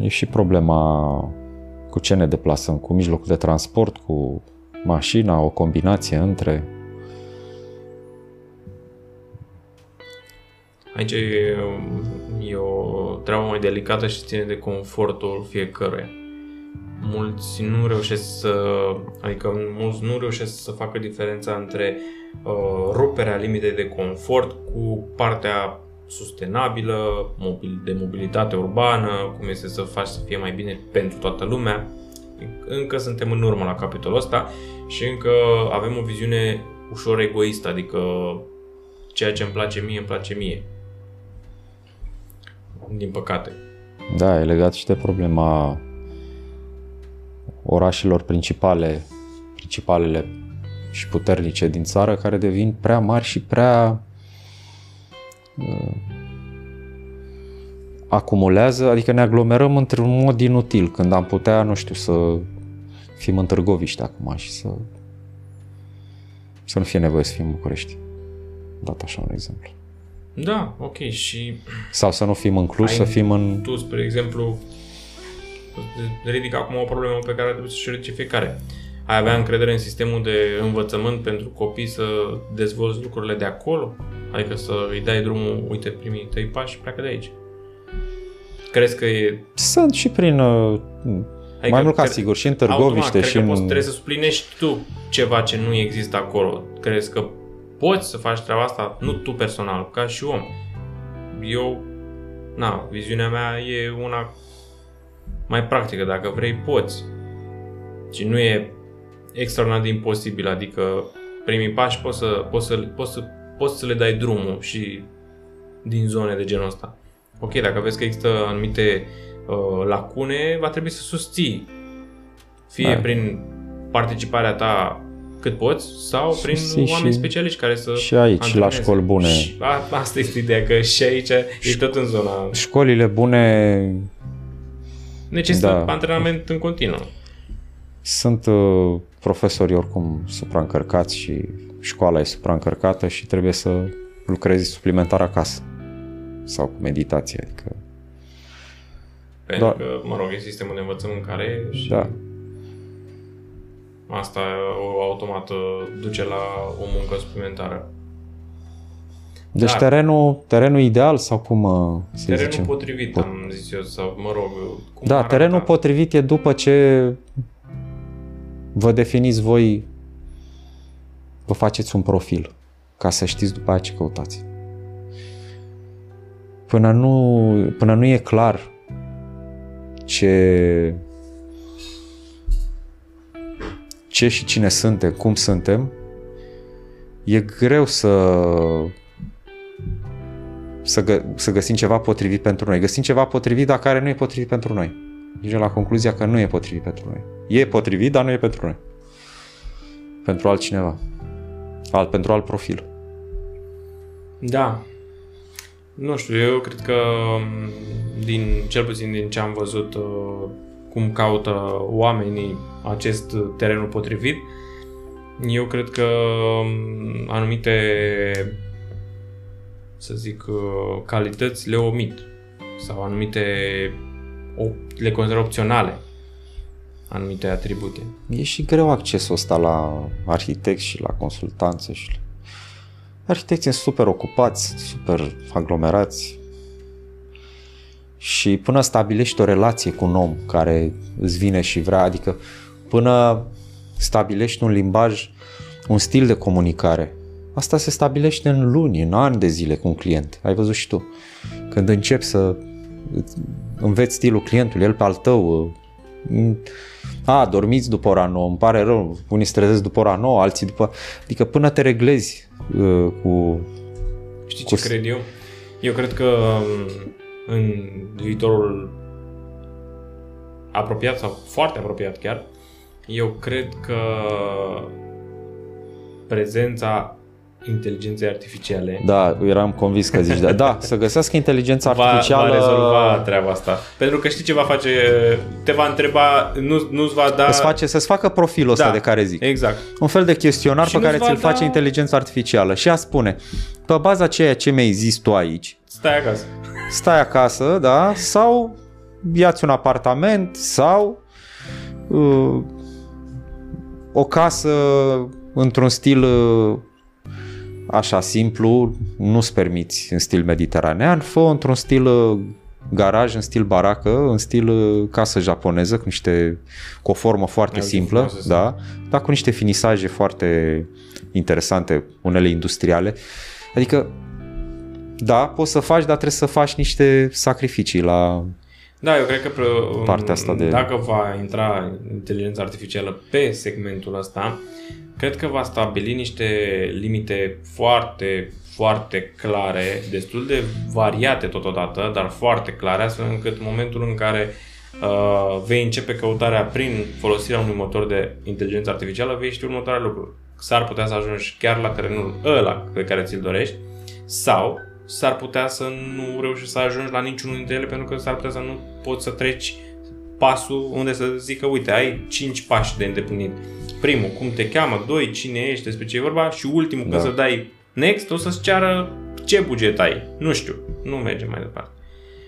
e și problema cu ce ne deplasăm, cu mijlocul de transport, cu mașina, o combinație între Aici e, e o treabă mai delicată și ține de confortul fiecăruia. Mulți nu reușesc să, adică mulți nu reușesc să facă diferența între uh, ruperea limitei de confort cu partea sustenabilă, mobil, de mobilitate urbană, cum este să faci să fie mai bine pentru toată lumea. Încă suntem în urmă la capitolul ăsta și încă avem o viziune ușor egoistă, adică ceea ce îmi place mie, îmi place mie din păcate. Da, e legat și de problema orașelor principale, principalele și puternice din țară care devin prea mari și prea uh, acumulează, adică ne aglomerăm într-un mod inutil, când am putea, nu știu, să fim în Târgoviște acum și să să nu fie nevoie să fim în București. Dat așa un exemplu. Da, ok, și... Sau să nu fim în Cluj, să fim în... Tu, spre exemplu, ridic acum o problemă pe care trebuie să-și ridice fiecare. ai avea încredere în sistemul de învățământ pentru copii să dezvolți lucrurile de acolo? Adică să îi dai drumul, uite, primii tăi pași și pleacă de aici. Crezi că e... Sunt și prin... Uh, adică mai mult ca sigur, și în Târgoviște automat, și în... Poți, trebuie să suplinești tu ceva ce nu există acolo. Crezi că poți să faci treaba asta, nu tu personal, ca și om. Eu, na, viziunea mea e una mai practică. Dacă vrei, poți. Și nu e extraordinar de imposibil, adică primii pași poți să, poți să, poți să, poți să le dai drumul și din zone de genul ăsta. Ok, dacă vezi că există anumite uh, lacune, va trebui să susții. Fie da. prin participarea ta cât poți sau prin și, oameni și, specialiști care să Și aici, antreneze. la școli bune. Și, a, asta este ideea, că și aici e tot în zona... Școlile bune... Necesită da. antrenament în continuu. Sunt uh, profesori oricum supraîncărcați și școala e supraîncărcată și trebuie să lucrezi suplimentar acasă sau cu meditație. Adică pentru Doar... că, mă rog, e sistemul de învățământ care și da. Asta o automat duce la o muncă suplimentară. Deci Dar, terenul, terenul ideal sau cum uh, să Terenul zicem? potrivit, Pot... am zis eu, sau mă rog, cum Da, terenul potrivit e după ce vă definiți voi, vă faceți un profil ca să știți după aceea ce căutați. Până nu, până nu e clar ce, ce și cine suntem, cum suntem, e greu să să, gă, să găsim ceva potrivit pentru noi. Găsim ceva potrivit, dar care nu e potrivit pentru noi. Ajungem la concluzia că nu e potrivit pentru noi. E potrivit, dar nu e pentru noi. Pentru altcineva. Alt, pentru alt profil. Da. Nu știu, eu cred că din, cel puțin din ce am văzut uh, cum caută oamenii acest terenul potrivit, eu cred că um, anumite să zic uh, calități le omit sau anumite le consider opționale anumite atribute. E și greu accesul ăsta la arhitecți și la consultanțe și arhitecții sunt super ocupați, super aglomerați și până stabilești o relație cu un om care îți vine și vrea, adică până stabilești un limbaj, un stil de comunicare, asta se stabilește în luni, în ani de zile cu un client. Ai văzut și tu. Când începi să înveți stilul clientului, el pe al tău, a, dormiți după ora 9, îmi pare rău, unii se trezesc după ora 9, alții după... Adică până te reglezi uh, cu... Știi cu... ce cred eu? Eu cred că um, în viitorul apropiat sau foarte apropiat chiar, eu cred că prezența inteligenței artificiale. Da, eram convins că zici, da, da să găsească inteligența artificială. Va, va rezolva treaba asta. Pentru că știi ce va face? Te va întreba, nu, nu-ți va da... Îți face, să-ți facă profilul ăsta da, de care zic. Exact. Un fel de chestionar și pe care ți-l da... face inteligența artificială. Și a spune, pe baza ceea ce mi-ai zis tu aici... Stai acasă. Stai acasă, da? Sau iați un apartament sau uh, o casă într-un stil uh, așa simplu, nu-ți permiți în stil mediteranean, fă într-un stil uh, garaj, în stil baracă, în stil uh, casă japoneză, cu niște cu o formă foarte Ai simplă, da, dar cu niște finisaje foarte interesante, unele industriale. Adică da, poți să faci, dar trebuie să faci niște sacrificii la da, eu cred că partea asta de... dacă va intra inteligența artificială pe segmentul ăsta, cred că va stabili niște limite foarte, foarte clare, destul de variate totodată, dar foarte clare, astfel încât în momentul în care uh, vei începe căutarea prin folosirea unui motor de inteligență artificială, vei ști următoarea lucruri. S-ar putea să ajungi chiar la terenul ăla pe care ți-l dorești sau s-ar putea să nu reușești să ajungi la niciunul dintre ele pentru că s-ar putea să nu poți să treci pasul unde să zică, uite, ai 5 pași de îndeplinit. Primul, cum te cheamă, doi, cine ești, despre ce e vorba și ultimul, da. când să dai next, o să-ți ceară ce buget ai. Nu știu, nu merge mai departe.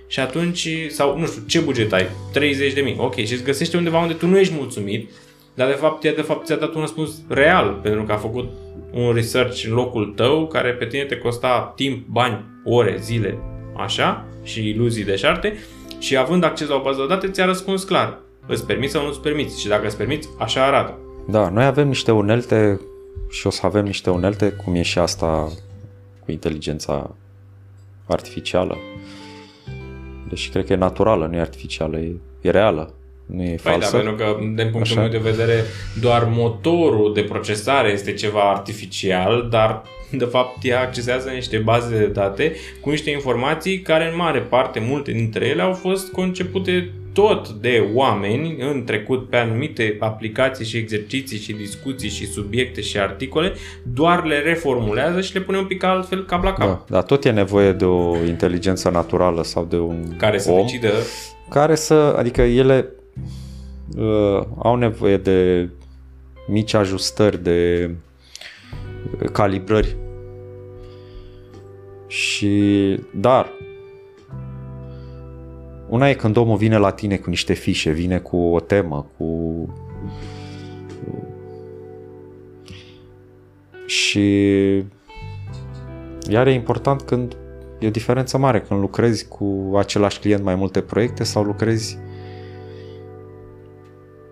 Și atunci, sau nu știu, ce buget ai? 30 de mii. Ok, și îți găsește undeva unde tu nu ești mulțumit, dar de fapt, ea de fapt ți-a dat un răspuns real, pentru că a făcut un research în locul tău, care pe tine te costa timp, bani, ore, zile, așa, și iluzii de șarte, și având acces la o bază de date, ți-a răspuns clar. Îți permiți sau nu îți permiți? Și dacă îți permiți, așa arată. Da, noi avem niște unelte și o să avem niște unelte, cum e și asta cu inteligența artificială. Deci cred că e naturală, nu e artificială, e, e reală, nu e Păi da, falsă. pentru că, din punctul Așa. meu de vedere, doar motorul de procesare este ceva artificial, dar de fapt ea accesează niște baze de date cu niște informații care în mare parte, multe dintre ele au fost concepute tot de oameni în trecut pe anumite aplicații și exerciții și discuții și subiecte și articole, doar le reformulează și le pune un pic altfel cap la cap. Da, dar tot e nevoie de o inteligență naturală sau de un Care să om decidă care să, adică ele uh, au nevoie de mici ajustări, de calibrări. Și, dar, una e când omul vine la tine cu niște fișe, vine cu o temă, cu... Și iar e important când e o diferență mare când lucrezi cu același client mai multe proiecte sau lucrezi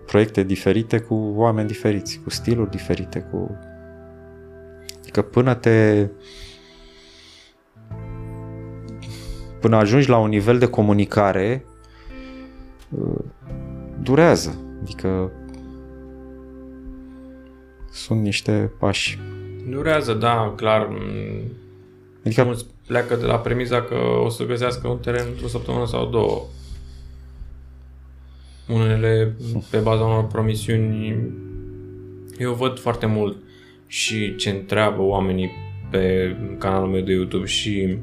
proiecte diferite cu oameni diferiți, cu stiluri diferite, cu... Adică până te... Până ajungi la un nivel de comunicare uh, durează. Adică sunt niște pași. durează, da, clar, m- Adică Mulți pleacă de la premiza că o să găsească un teren într-o săptămână sau două. Unele pe baza unor promisiuni. Eu văd foarte mult și ce întreabă oamenii pe canalul meu de YouTube și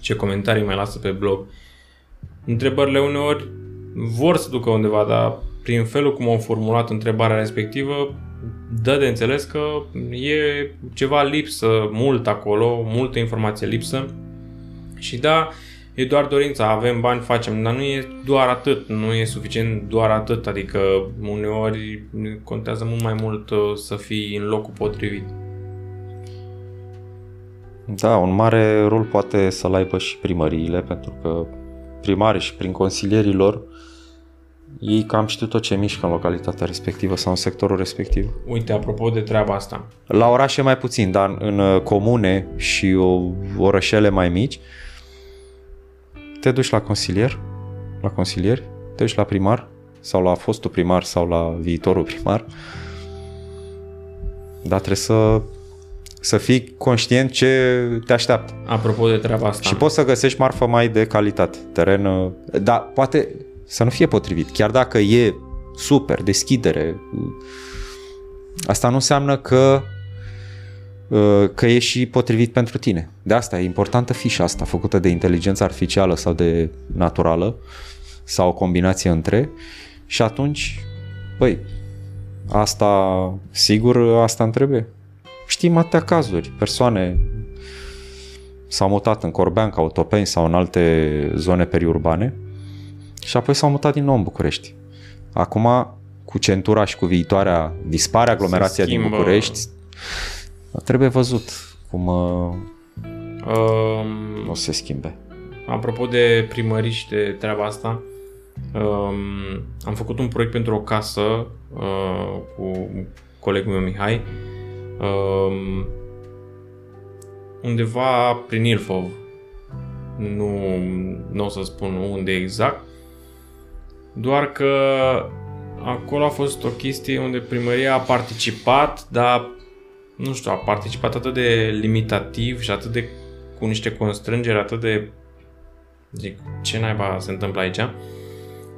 ce comentarii mai lasă pe blog. Întrebările uneori vor să ducă undeva, dar prin felul cum au formulat întrebarea respectivă, dă de înțeles că e ceva lipsă mult acolo, multă informație lipsă. Și da, e doar dorința, avem bani, facem, dar nu e doar atât, nu e suficient doar atât, adică uneori contează mult mai mult uh, să fii în locul potrivit. Da, un mare rol poate să-l aibă și primăriile, pentru că primarii și prin consilierii lor ei cam știu tot ce mișcă în localitatea respectivă sau în sectorul respectiv. Uite, apropo de treaba asta, La orașe mai puțin, dar în uh, comune și o, orășele mai mici, te duci la consilier, la consilieri, te duci la primar? Sau la fostul primar sau la viitorul primar, dar trebuie să, să fii conștient ce te așteaptă. apropo de treaba asta, Și poți să găsești marfă mai de calitate, teren, uh, dar poate să nu fie potrivit, chiar dacă e super, deschidere, uh, asta nu înseamnă că uh, că e și potrivit pentru tine. De asta e importantă fișa asta făcută de inteligență artificială sau de naturală sau o combinație între și atunci, băi, asta sigur asta îmi trebuie. Știm atâtea cazuri, persoane s-au mutat în Corbeanca, Autopeni sau în alte zone periurbane și apoi s-au mutat din nou în București. Acum, cu centura și cu viitoarea dispare aglomerația din schimbă. București, trebuie văzut cum uh, um, o să se schimbe. Apropo de primării și de treaba asta, um, am făcut un proiect pentru o casă uh, cu colegul meu Mihai, um, undeva prin Ilfov. Nu, nu o să spun unde exact, doar că acolo a fost o chestie unde primăria a participat, dar nu știu, a participat atât de limitativ și atât de cu niște constrângeri atât de Zic, ce naiba se întâmplă aici?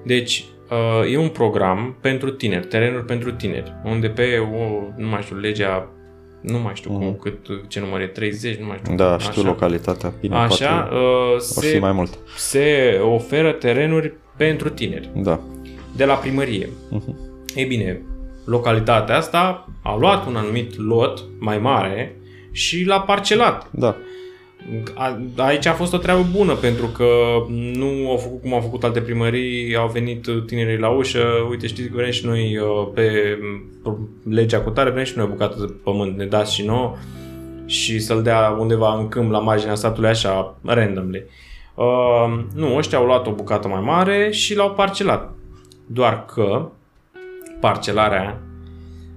Deci, uh, e un program pentru tineri, terenuri pentru tineri, unde pe o, nu mai știu, legea, nu mai știu cum, Mhm. cât, ce număr e, 30, nu mai știu. Da, așa. știu localitatea. Bine, Așa, poate uh, or fi se, mai mult. se oferă terenuri pentru tineri, Da. de la primărie. Mhm. Ei bine, localitatea asta a luat un anumit lot mai mare și l-a parcelat. Da. a, aici a fost o treabă bună pentru că nu au făcut cum au făcut alte primării, au venit tinerii la ușă, uite știți că vrem și noi uh, pe legea cu tare, vrem și noi o bucată de pământ, ne dați și nouă și să-l dea undeva în câmp la marginea statului așa, randomly. Uh, nu, ăștia au luat o bucată mai mare și l-au parcelat. Doar că parcelarea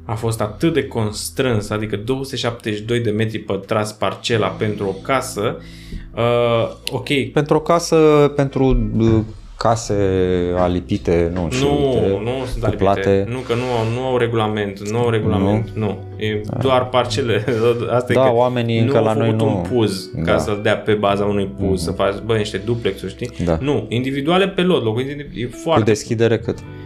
a fost atât de constrâns, adică 272 de metri pătrați parcela pentru o casă, uh, ok. Pentru o casă, pentru uh, case alipite, nu știu, Nu, nu sunt alipite. Nu, că nu au, nu au regulament, nu au regulament, nu. nu. E da. doar parcele. Asta da, e că oamenii încă la noi nu... un puz da. ca să-l dea pe baza unui puz, mm-hmm. să faci, bă, niște duplexuri, știi? Da. Nu, individuale pe lot, locul e foarte... Cu deschidere cât? Uh,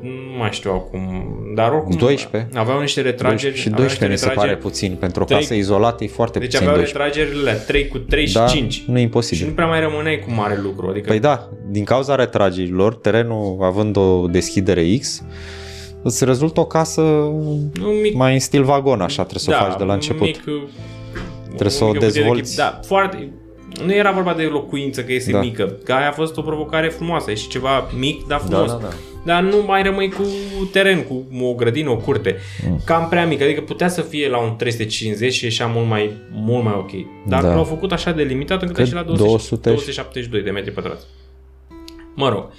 nu mai știu acum, dar oricum 12. aveau niște retrageri. Și 12 mi se pare puțin, pentru o 3, casă izolată e foarte deci puțin Deci aveau retragerile 3 cu 3 da, și 5. nu e imposibil. Și nu prea mai rămâneai cu mare lucru. Adică... Păi da, din cauza retragerilor, terenul având o deschidere X, îți rezultă o casă un mic, mai în stil vagon, așa trebuie să da, o faci de la început. Mic, trebuie să o dezvolți. Da, foarte, nu era vorba de locuință că este da. mică, că aia a fost o provocare frumoasă, e și ceva mic, dar frumos. Da, da, da. Dar nu mai rămâi cu teren, cu o grădină, o curte. Mm. Cam prea mică, adică putea să fie la un 350 și ieșea mult mai, mult mai ok. Dar da. l-au făcut așa de limitat încât a și la 200, 200... 272 de metri pătrați. Mă rog,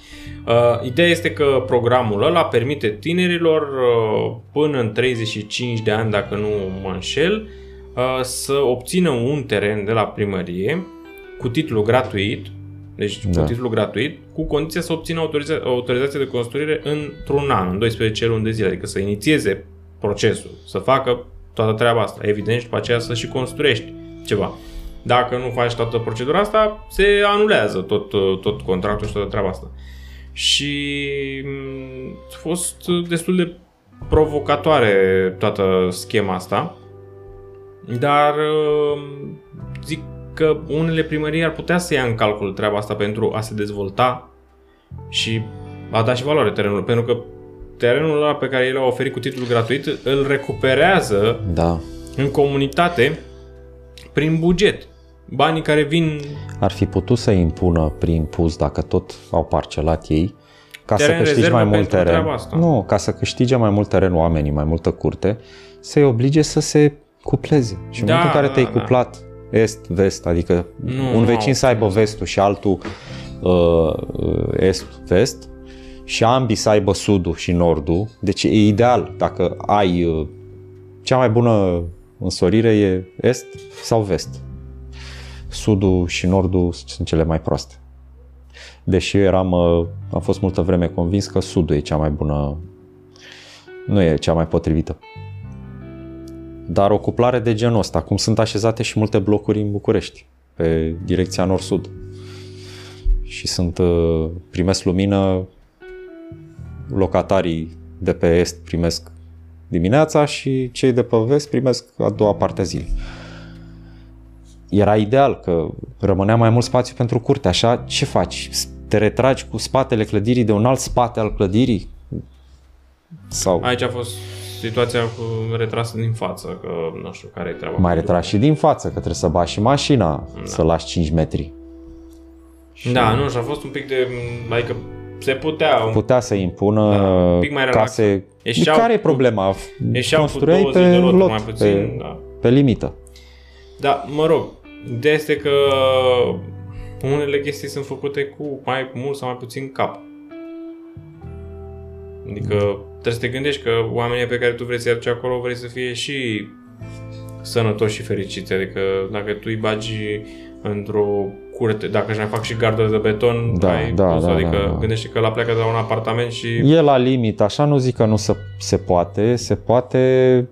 uh, ideea este că programul ăla permite tinerilor uh, până în 35 de ani, dacă nu mă înșel, uh, să obțină un teren de la primărie cu titlu gratuit, deci da. cu titlu gratuit, cu condiția să obțină autoriza- autorizație de construire într-un an, în 12 luni de zile, adică să inițieze procesul, să facă toată treaba asta. Evident, și după aceea să și construiești ceva. Dacă nu faci toată procedura asta, se anulează tot, tot contractul și toată treaba asta. Și mm, a fost destul de provocatoare toată schema asta, dar mm, zic că unele primării ar putea să ia în calcul treaba asta pentru a se dezvolta și a da și valoare terenului, pentru că terenul ăla pe care el a oferit cu titlul gratuit îl recuperează da. în comunitate prin buget. Banii care vin... Ar fi putut să impună prin pus, dacă tot au parcelat ei, ca teren să câștigi mai mult teren. Nu, ca să câștige mai mult teren oamenii, mai multă curte, să-i oblige să se cupleze. Și în da, momentul în care te-ai da, cuplat est-vest, adică nu, un vecin să aibă vestul și altul uh, est-vest și ambii să aibă sudul și nordul, deci e ideal dacă ai uh, cea mai bună însorire e est sau vest. Sudul și nordul sunt cele mai proaste. Deși eu eram, uh, am fost multă vreme convins că sudul e cea mai bună, nu e cea mai potrivită dar o cuplare de genul ăsta, cum sunt așezate și multe blocuri în București, pe direcția nord-sud. Și sunt, uh, primesc lumină, locatarii de pe est primesc dimineața și cei de pe vest primesc a doua parte a zilei. Era ideal că rămânea mai mult spațiu pentru curte, așa ce faci? Te retragi cu spatele clădirii de un alt spate al clădirii? Sau... Aici a fost situația cu retrasă din față, că nu știu care e treaba. Mai retras și din față, că trebuie să bași și mașina, da. să lași 5 metri. Și... Da, nu, și a fost un pic de, adică se putea. Un... Putea să impună da, un pic mai case. Eșeau care e problema? Construiai cu pe lot, mai puțin, pe, da. pe limită. Da, mă rog, ideea este că unele chestii sunt făcute cu mai mult sau mai puțin cap. Adică trebuie să te gândești că oamenii pe care tu vrei să-i aduci acolo vrei să fie și sănătoși și fericiți. Adică dacă tu îi bagi într-o curte, dacă își mai fac și gardă de beton, da, ai da, da, adică da, da. gândește că la pleacă de la un apartament și... E la limit, așa nu zic că nu se, se poate, se poate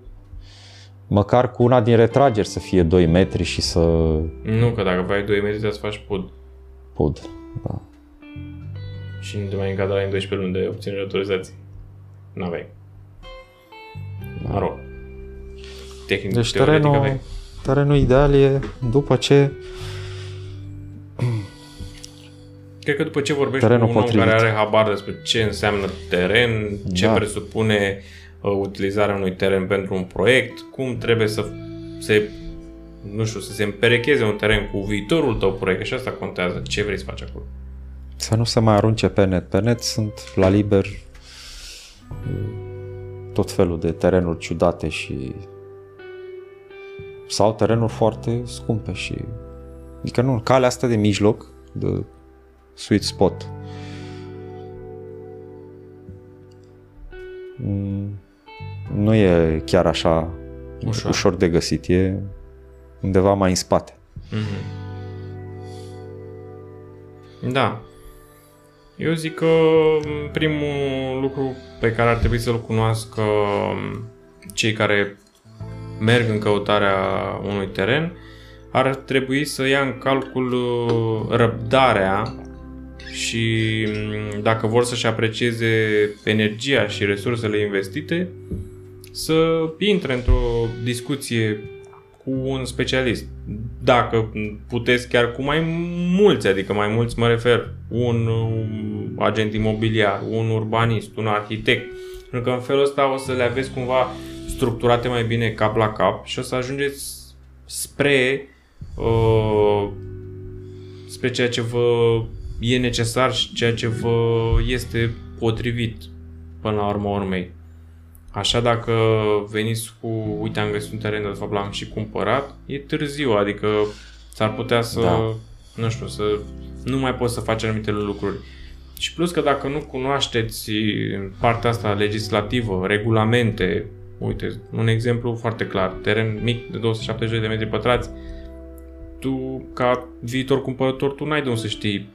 măcar cu una din retrageri să fie 2 metri și să... Nu, că dacă vrei 2 metri trebuie să faci pod. Pod, da. Și nu te mai încadra în 12 luni de obținere autorizații. Nu aveai. Mă rog. Tehnic, deci terenul, aveai. terenul ideal e după ce Cred că după ce vorbești Terenul cu un potrivit. om care are habar despre ce înseamnă teren, ce da. presupune uh, utilizarea unui teren pentru un proiect, cum trebuie să se nu știu, să se împerecheze un teren cu viitorul tău proiect, și asta contează, ce vrei să faci acolo. Să nu se mai arunce pe net. Pe net sunt la liber tot felul de terenuri ciudate și sau terenuri foarte scumpe și adică nu, calea asta de mijloc, de sweet spot mm, nu e chiar așa ușor, ușor de găsit, e undeva mai în spate. Mm-hmm. Da. Eu zic că primul lucru pe care ar trebui să-l cunoască cei care merg în căutarea unui teren ar trebui să ia în calcul uh, răbdarea și mm, dacă vor să-și aprecieze energia și resursele investite, să intre într-o discuție cu un specialist. Dacă puteți chiar cu mai mulți, adică mai mulți mă refer, un agent imobiliar, un urbanist, un arhitect, pentru că în felul ăsta o să le aveți cumva structurate mai bine cap la cap și o să ajungeți spre uh, spre ceea ce vă e necesar și ceea ce vă este potrivit până la urmă urmei. Așa dacă veniți cu, uite am găsit un teren, de fapt l-am și cumpărat, e târziu, adică s-ar putea să, da. nu știu, să nu mai poți să faci anumite lucruri. Și plus că dacă nu cunoașteți partea asta legislativă, regulamente, uite, un exemplu foarte clar, teren mic de 272 de metri pătrați, tu, ca viitor cumpărător, tu n-ai de unde să știi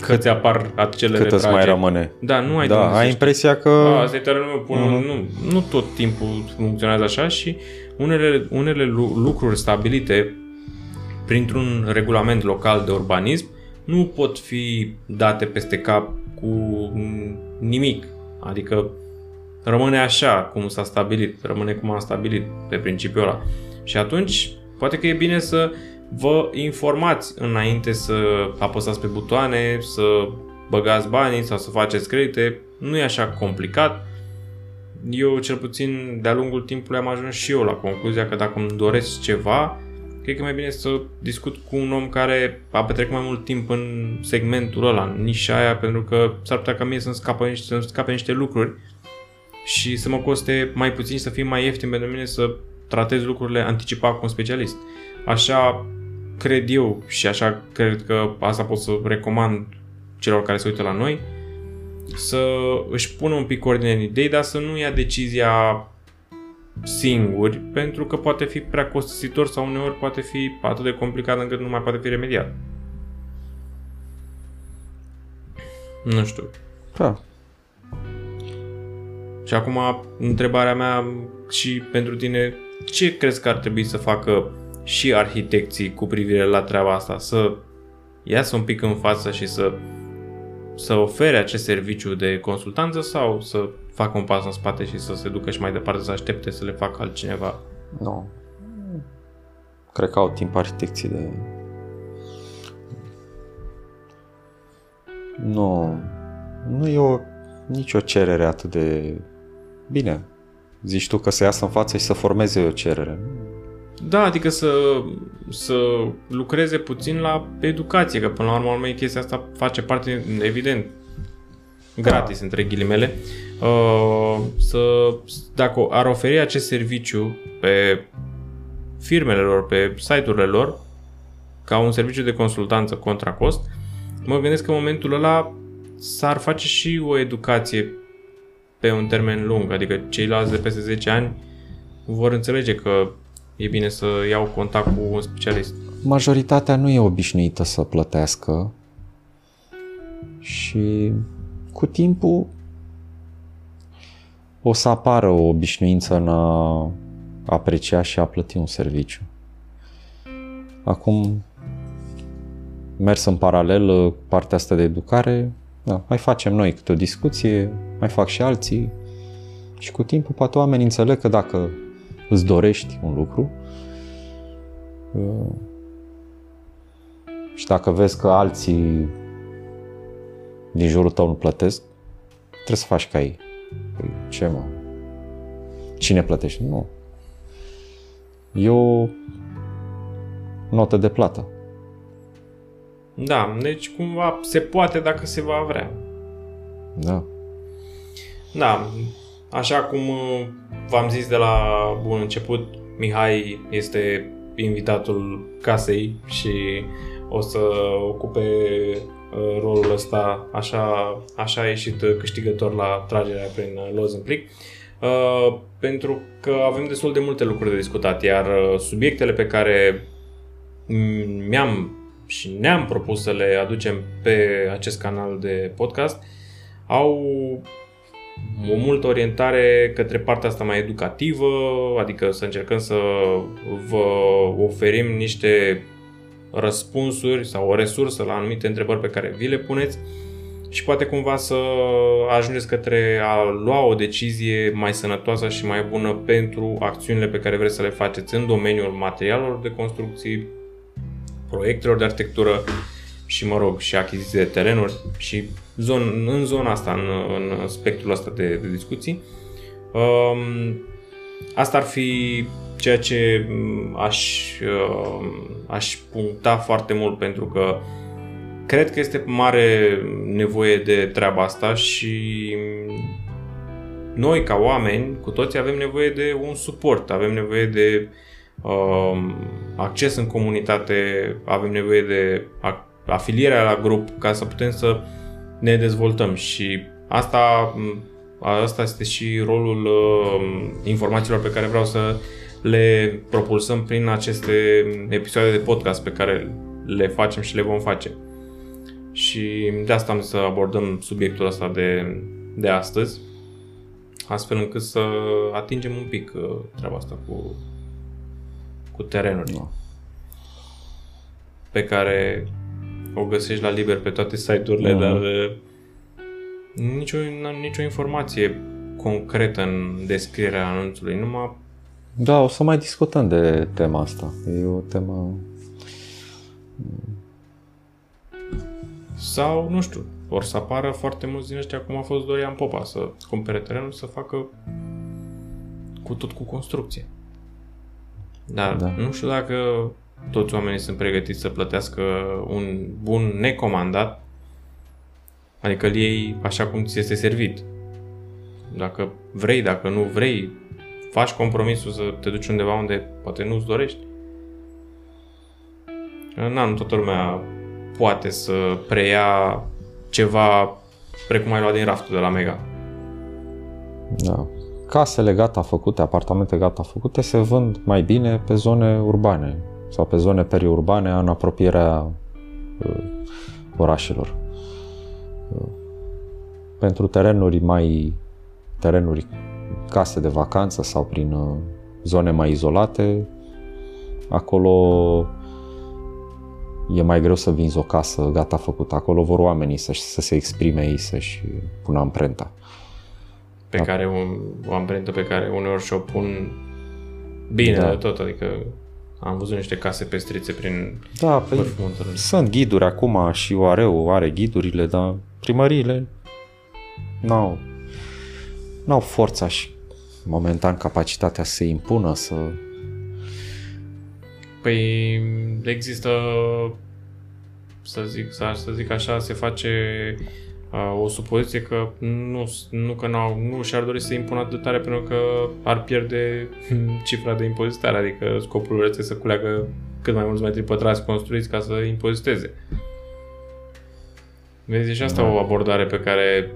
că ți apar acele Cât îți mai rămâne. Da, nu ai da, de unde ai impresia că... A, asta e terenul meu, pun, mm-hmm. nu, nu tot timpul funcționează așa și unele, unele lucruri stabilite printr-un regulament local de urbanism nu pot fi date peste cap cu nimic. Adică rămâne așa cum s-a stabilit, rămâne cum am stabilit pe principiul ăla. Și atunci, poate că e bine să vă informați înainte să apăsați pe butoane, să băgați banii sau să faceți credite. Nu e așa complicat. Eu, cel puțin, de-a lungul timpului am ajuns și eu la concluzia că dacă îmi doresc ceva, cred că e mai bine să discut cu un om care a petrecut mai mult timp în segmentul ăla, în nișa aia, pentru că s-ar putea ca mie să-mi scape niște, să scape niște lucruri și să mă coste mai puțin, să fie mai ieftin pentru mine să tratez lucrurile anticipat cu un specialist. Așa cred eu și așa cred că asta pot să recomand celor care se uită la noi, să își pună un pic ordine în idei, dar să nu ia decizia singuri, pentru că poate fi prea costisitor sau uneori poate fi atât de complicat încât nu mai poate fi remediat. Nu știu. Da. Și acum întrebarea mea și pentru tine, ce crezi că ar trebui să facă și arhitecții cu privire la treaba asta? Să iasă un pic în față și să, să ofere acest serviciu de consultanță sau să facă un pas în spate și să se ducă și mai departe, să aștepte să le facă altcineva? Nu. Cred că au timp arhitecții de... Nu. Nu e o, nicio cerere atât de... Bine, zici tu că să iasă în față și să formeze o cerere. Da, adică să, să lucreze puțin la educație, că până la urmă, urmă chestia asta face parte, evident, gratis, da. între ghilimele, uh, să, dacă ar oferi acest serviciu pe firmele lor, pe site-urile lor, ca un serviciu de consultanță contra cost, mă gândesc că în momentul ăla s-ar face și o educație pe un termen lung, adică ceilalți de peste 10 ani vor înțelege că e bine să iau contact cu un specialist. Majoritatea nu e obișnuită să plătească și cu timpul o să apară o obișnuință în a aprecia și a plăti un serviciu. Acum, mers în paralel partea asta de educare, da, mai facem noi câte o discuție, mai fac și alții și cu timpul poate oamenii înțeleg că dacă îți dorești un lucru uh, și dacă vezi că alții din jurul tău nu plătesc, trebuie să faci ca ei. Păi, ce mă? Cine plătește? Nu. Eu notă de plată. Da, deci cumva se poate dacă se va vrea. Da. Da, așa cum uh, v-am zis de la bun început, Mihai este invitatul casei și o să ocupe uh, rolul ăsta, așa, așa a ieșit câștigător la tragerea prin loz în plic. Uh, pentru că avem destul de multe lucruri de discutat, iar uh, subiectele pe care mi-am și ne-am propus să le aducem pe acest canal de podcast au o multă orientare către partea asta mai educativă, adică să încercăm să vă oferim niște răspunsuri sau o resursă la anumite întrebări pe care vi le puneți și poate cumva să ajungeți către a lua o decizie mai sănătoasă și mai bună pentru acțiunile pe care vreți să le faceți în domeniul materialelor de construcții, proiectelor de arhitectură și, mă rog, și achiziții de terenuri și zon, în zona asta, în, în spectrul ăsta de, de discuții. Um, asta ar fi ceea ce aș, uh, aș puncta foarte mult pentru că cred că este mare nevoie de treaba asta și noi ca oameni, cu toții avem nevoie de un suport, avem nevoie de uh, acces în comunitate, avem nevoie de afilierea la grup ca să putem să ne dezvoltăm și asta, asta este și rolul uh, informațiilor pe care vreau să le propulsăm prin aceste episoade de podcast pe care le facem și le vom face. Și de asta am să abordăm subiectul ăsta de, de astăzi, astfel încât să atingem un pic uh, treaba asta cu, cu terenul da. pe care o găsești la liber pe toate site-urile, uh-huh. dar uh, nicio, nicio informație concretă în descrierea anunțului, numai... Da, o să mai discutăm de tema asta. E o temă... Sau, nu știu, or să apară foarte mulți din ăștia cum a fost Dorian Popa, să cumpere terenul, să facă cu tot cu construcție. Dar da. nu știu dacă toți oamenii sunt pregătiți să plătească un bun necomandat, adică îl iei așa cum ți este servit. Dacă vrei, dacă nu vrei, faci compromisul să te duci undeva unde poate nu-ți dorești. Na, nu toată lumea poate să preia ceva precum ai luat din raftul de la Mega. Da. Casele gata făcute, apartamente gata făcute se vând mai bine pe zone urbane, sau pe zone periurbane în apropierea uh, orașelor. Uh, pentru terenuri mai terenuri case de vacanță sau prin uh, zone mai izolate, acolo e mai greu să vinzi o casă gata făcută. Acolo vor oamenii să, să se exprime ei, să-și pună amprenta. Pe da. care un, o amprentă pe care uneori și-o pun bine da. de tot, adică am văzut niște case pestrițe prin da, pe, păi Sunt ghiduri acum și Oareu are ghidurile, dar primăriile n-au, n-au forța și momentan capacitatea să se impună, să... Păi există, să zic, să zic așa, se face o supoziție că nu, nu că n-au, nu și-ar dori să impună atât tare pentru că ar pierde cifra de impozitare, adică scopul lor este să culeagă cât mai mulți metri pătrați construiți ca să impoziteze. Vezi, și asta da. o abordare pe care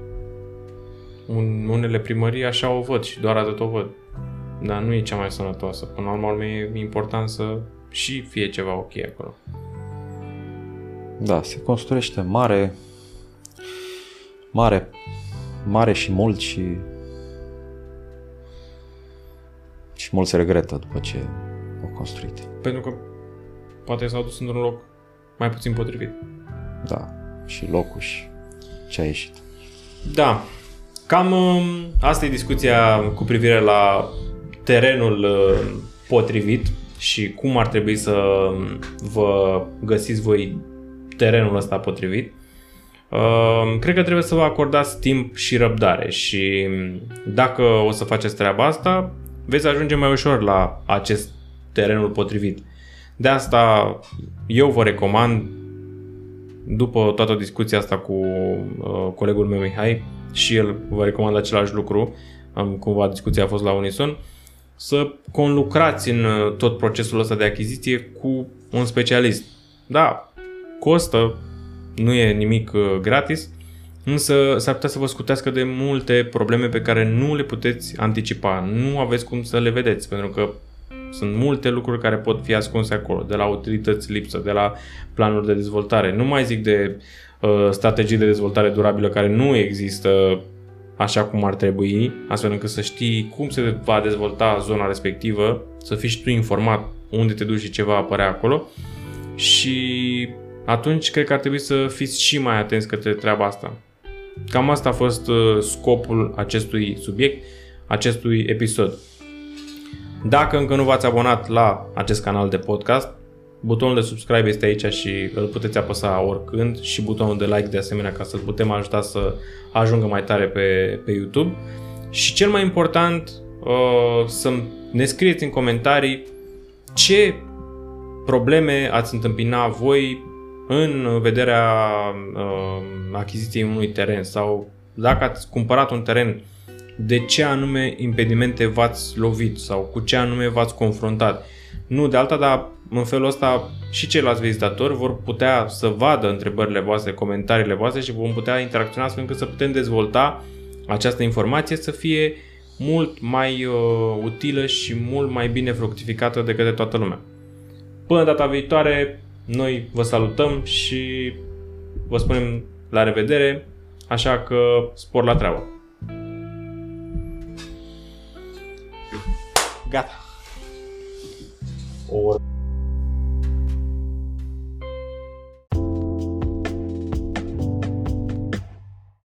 un, unele primării așa o văd și doar atât o văd. Dar nu e cea mai sănătoasă. Până la urmă e important să și fie ceva ok acolo. Da, se construiește mare, mare, mare și mult și și mulți regretă după ce au construit. Pentru că poate s-au dus într-un loc mai puțin potrivit. Da, și locul și ce a ieșit. Da, cam um, asta e discuția cu privire la terenul uh, potrivit și cum ar trebui să um, vă găsiți voi terenul ăsta potrivit. Uh, cred că trebuie să vă acordați timp și răbdare și dacă o să faceți treaba asta, veți ajunge mai ușor la acest terenul potrivit. De asta eu vă recomand, după toată discuția asta cu uh, colegul meu Mihai, și el vă recomand același lucru, am, cumva discuția a fost la unison, să conlucrați în uh, tot procesul ăsta de achiziție cu un specialist. Da, costă, nu e nimic uh, gratis, însă s-ar putea să vă scutească de multe probleme pe care nu le puteți anticipa, nu aveți cum să le vedeți, pentru că sunt multe lucruri care pot fi ascunse acolo, de la utilități lipsă, de la planuri de dezvoltare. Nu mai zic de uh, strategii de dezvoltare durabilă care nu există așa cum ar trebui, astfel încât să știi cum se va dezvolta zona respectivă, să fii și tu informat unde te duci și ce va apărea acolo și atunci cred că ar trebui să fiți și mai atenți către treaba asta. Cam asta a fost uh, scopul acestui subiect, acestui episod. Dacă încă nu v-ați abonat la acest canal de podcast, butonul de subscribe este aici și îl puteți apăsa oricând și butonul de like de asemenea ca să-l putem ajuta să ajungă mai tare pe, pe YouTube. Și cel mai important, uh, să ne scrieți în comentarii ce probleme ați întâmpina voi în vederea uh, achiziției unui teren sau dacă ați cumpărat un teren, de ce anume impedimente v-ați lovit sau cu ce anume v-ați confruntat. Nu de alta, dar în felul ăsta și ceilalți vizitatori vor putea să vadă întrebările voastre, comentariile voastre și vom putea interacționa astfel încât să putem dezvolta această informație să fie mult mai uh, utilă și mult mai bine fructificată de către toată lumea. Până data viitoare, noi vă salutăm și vă spunem la revedere, așa că spor la treabă. Gata. O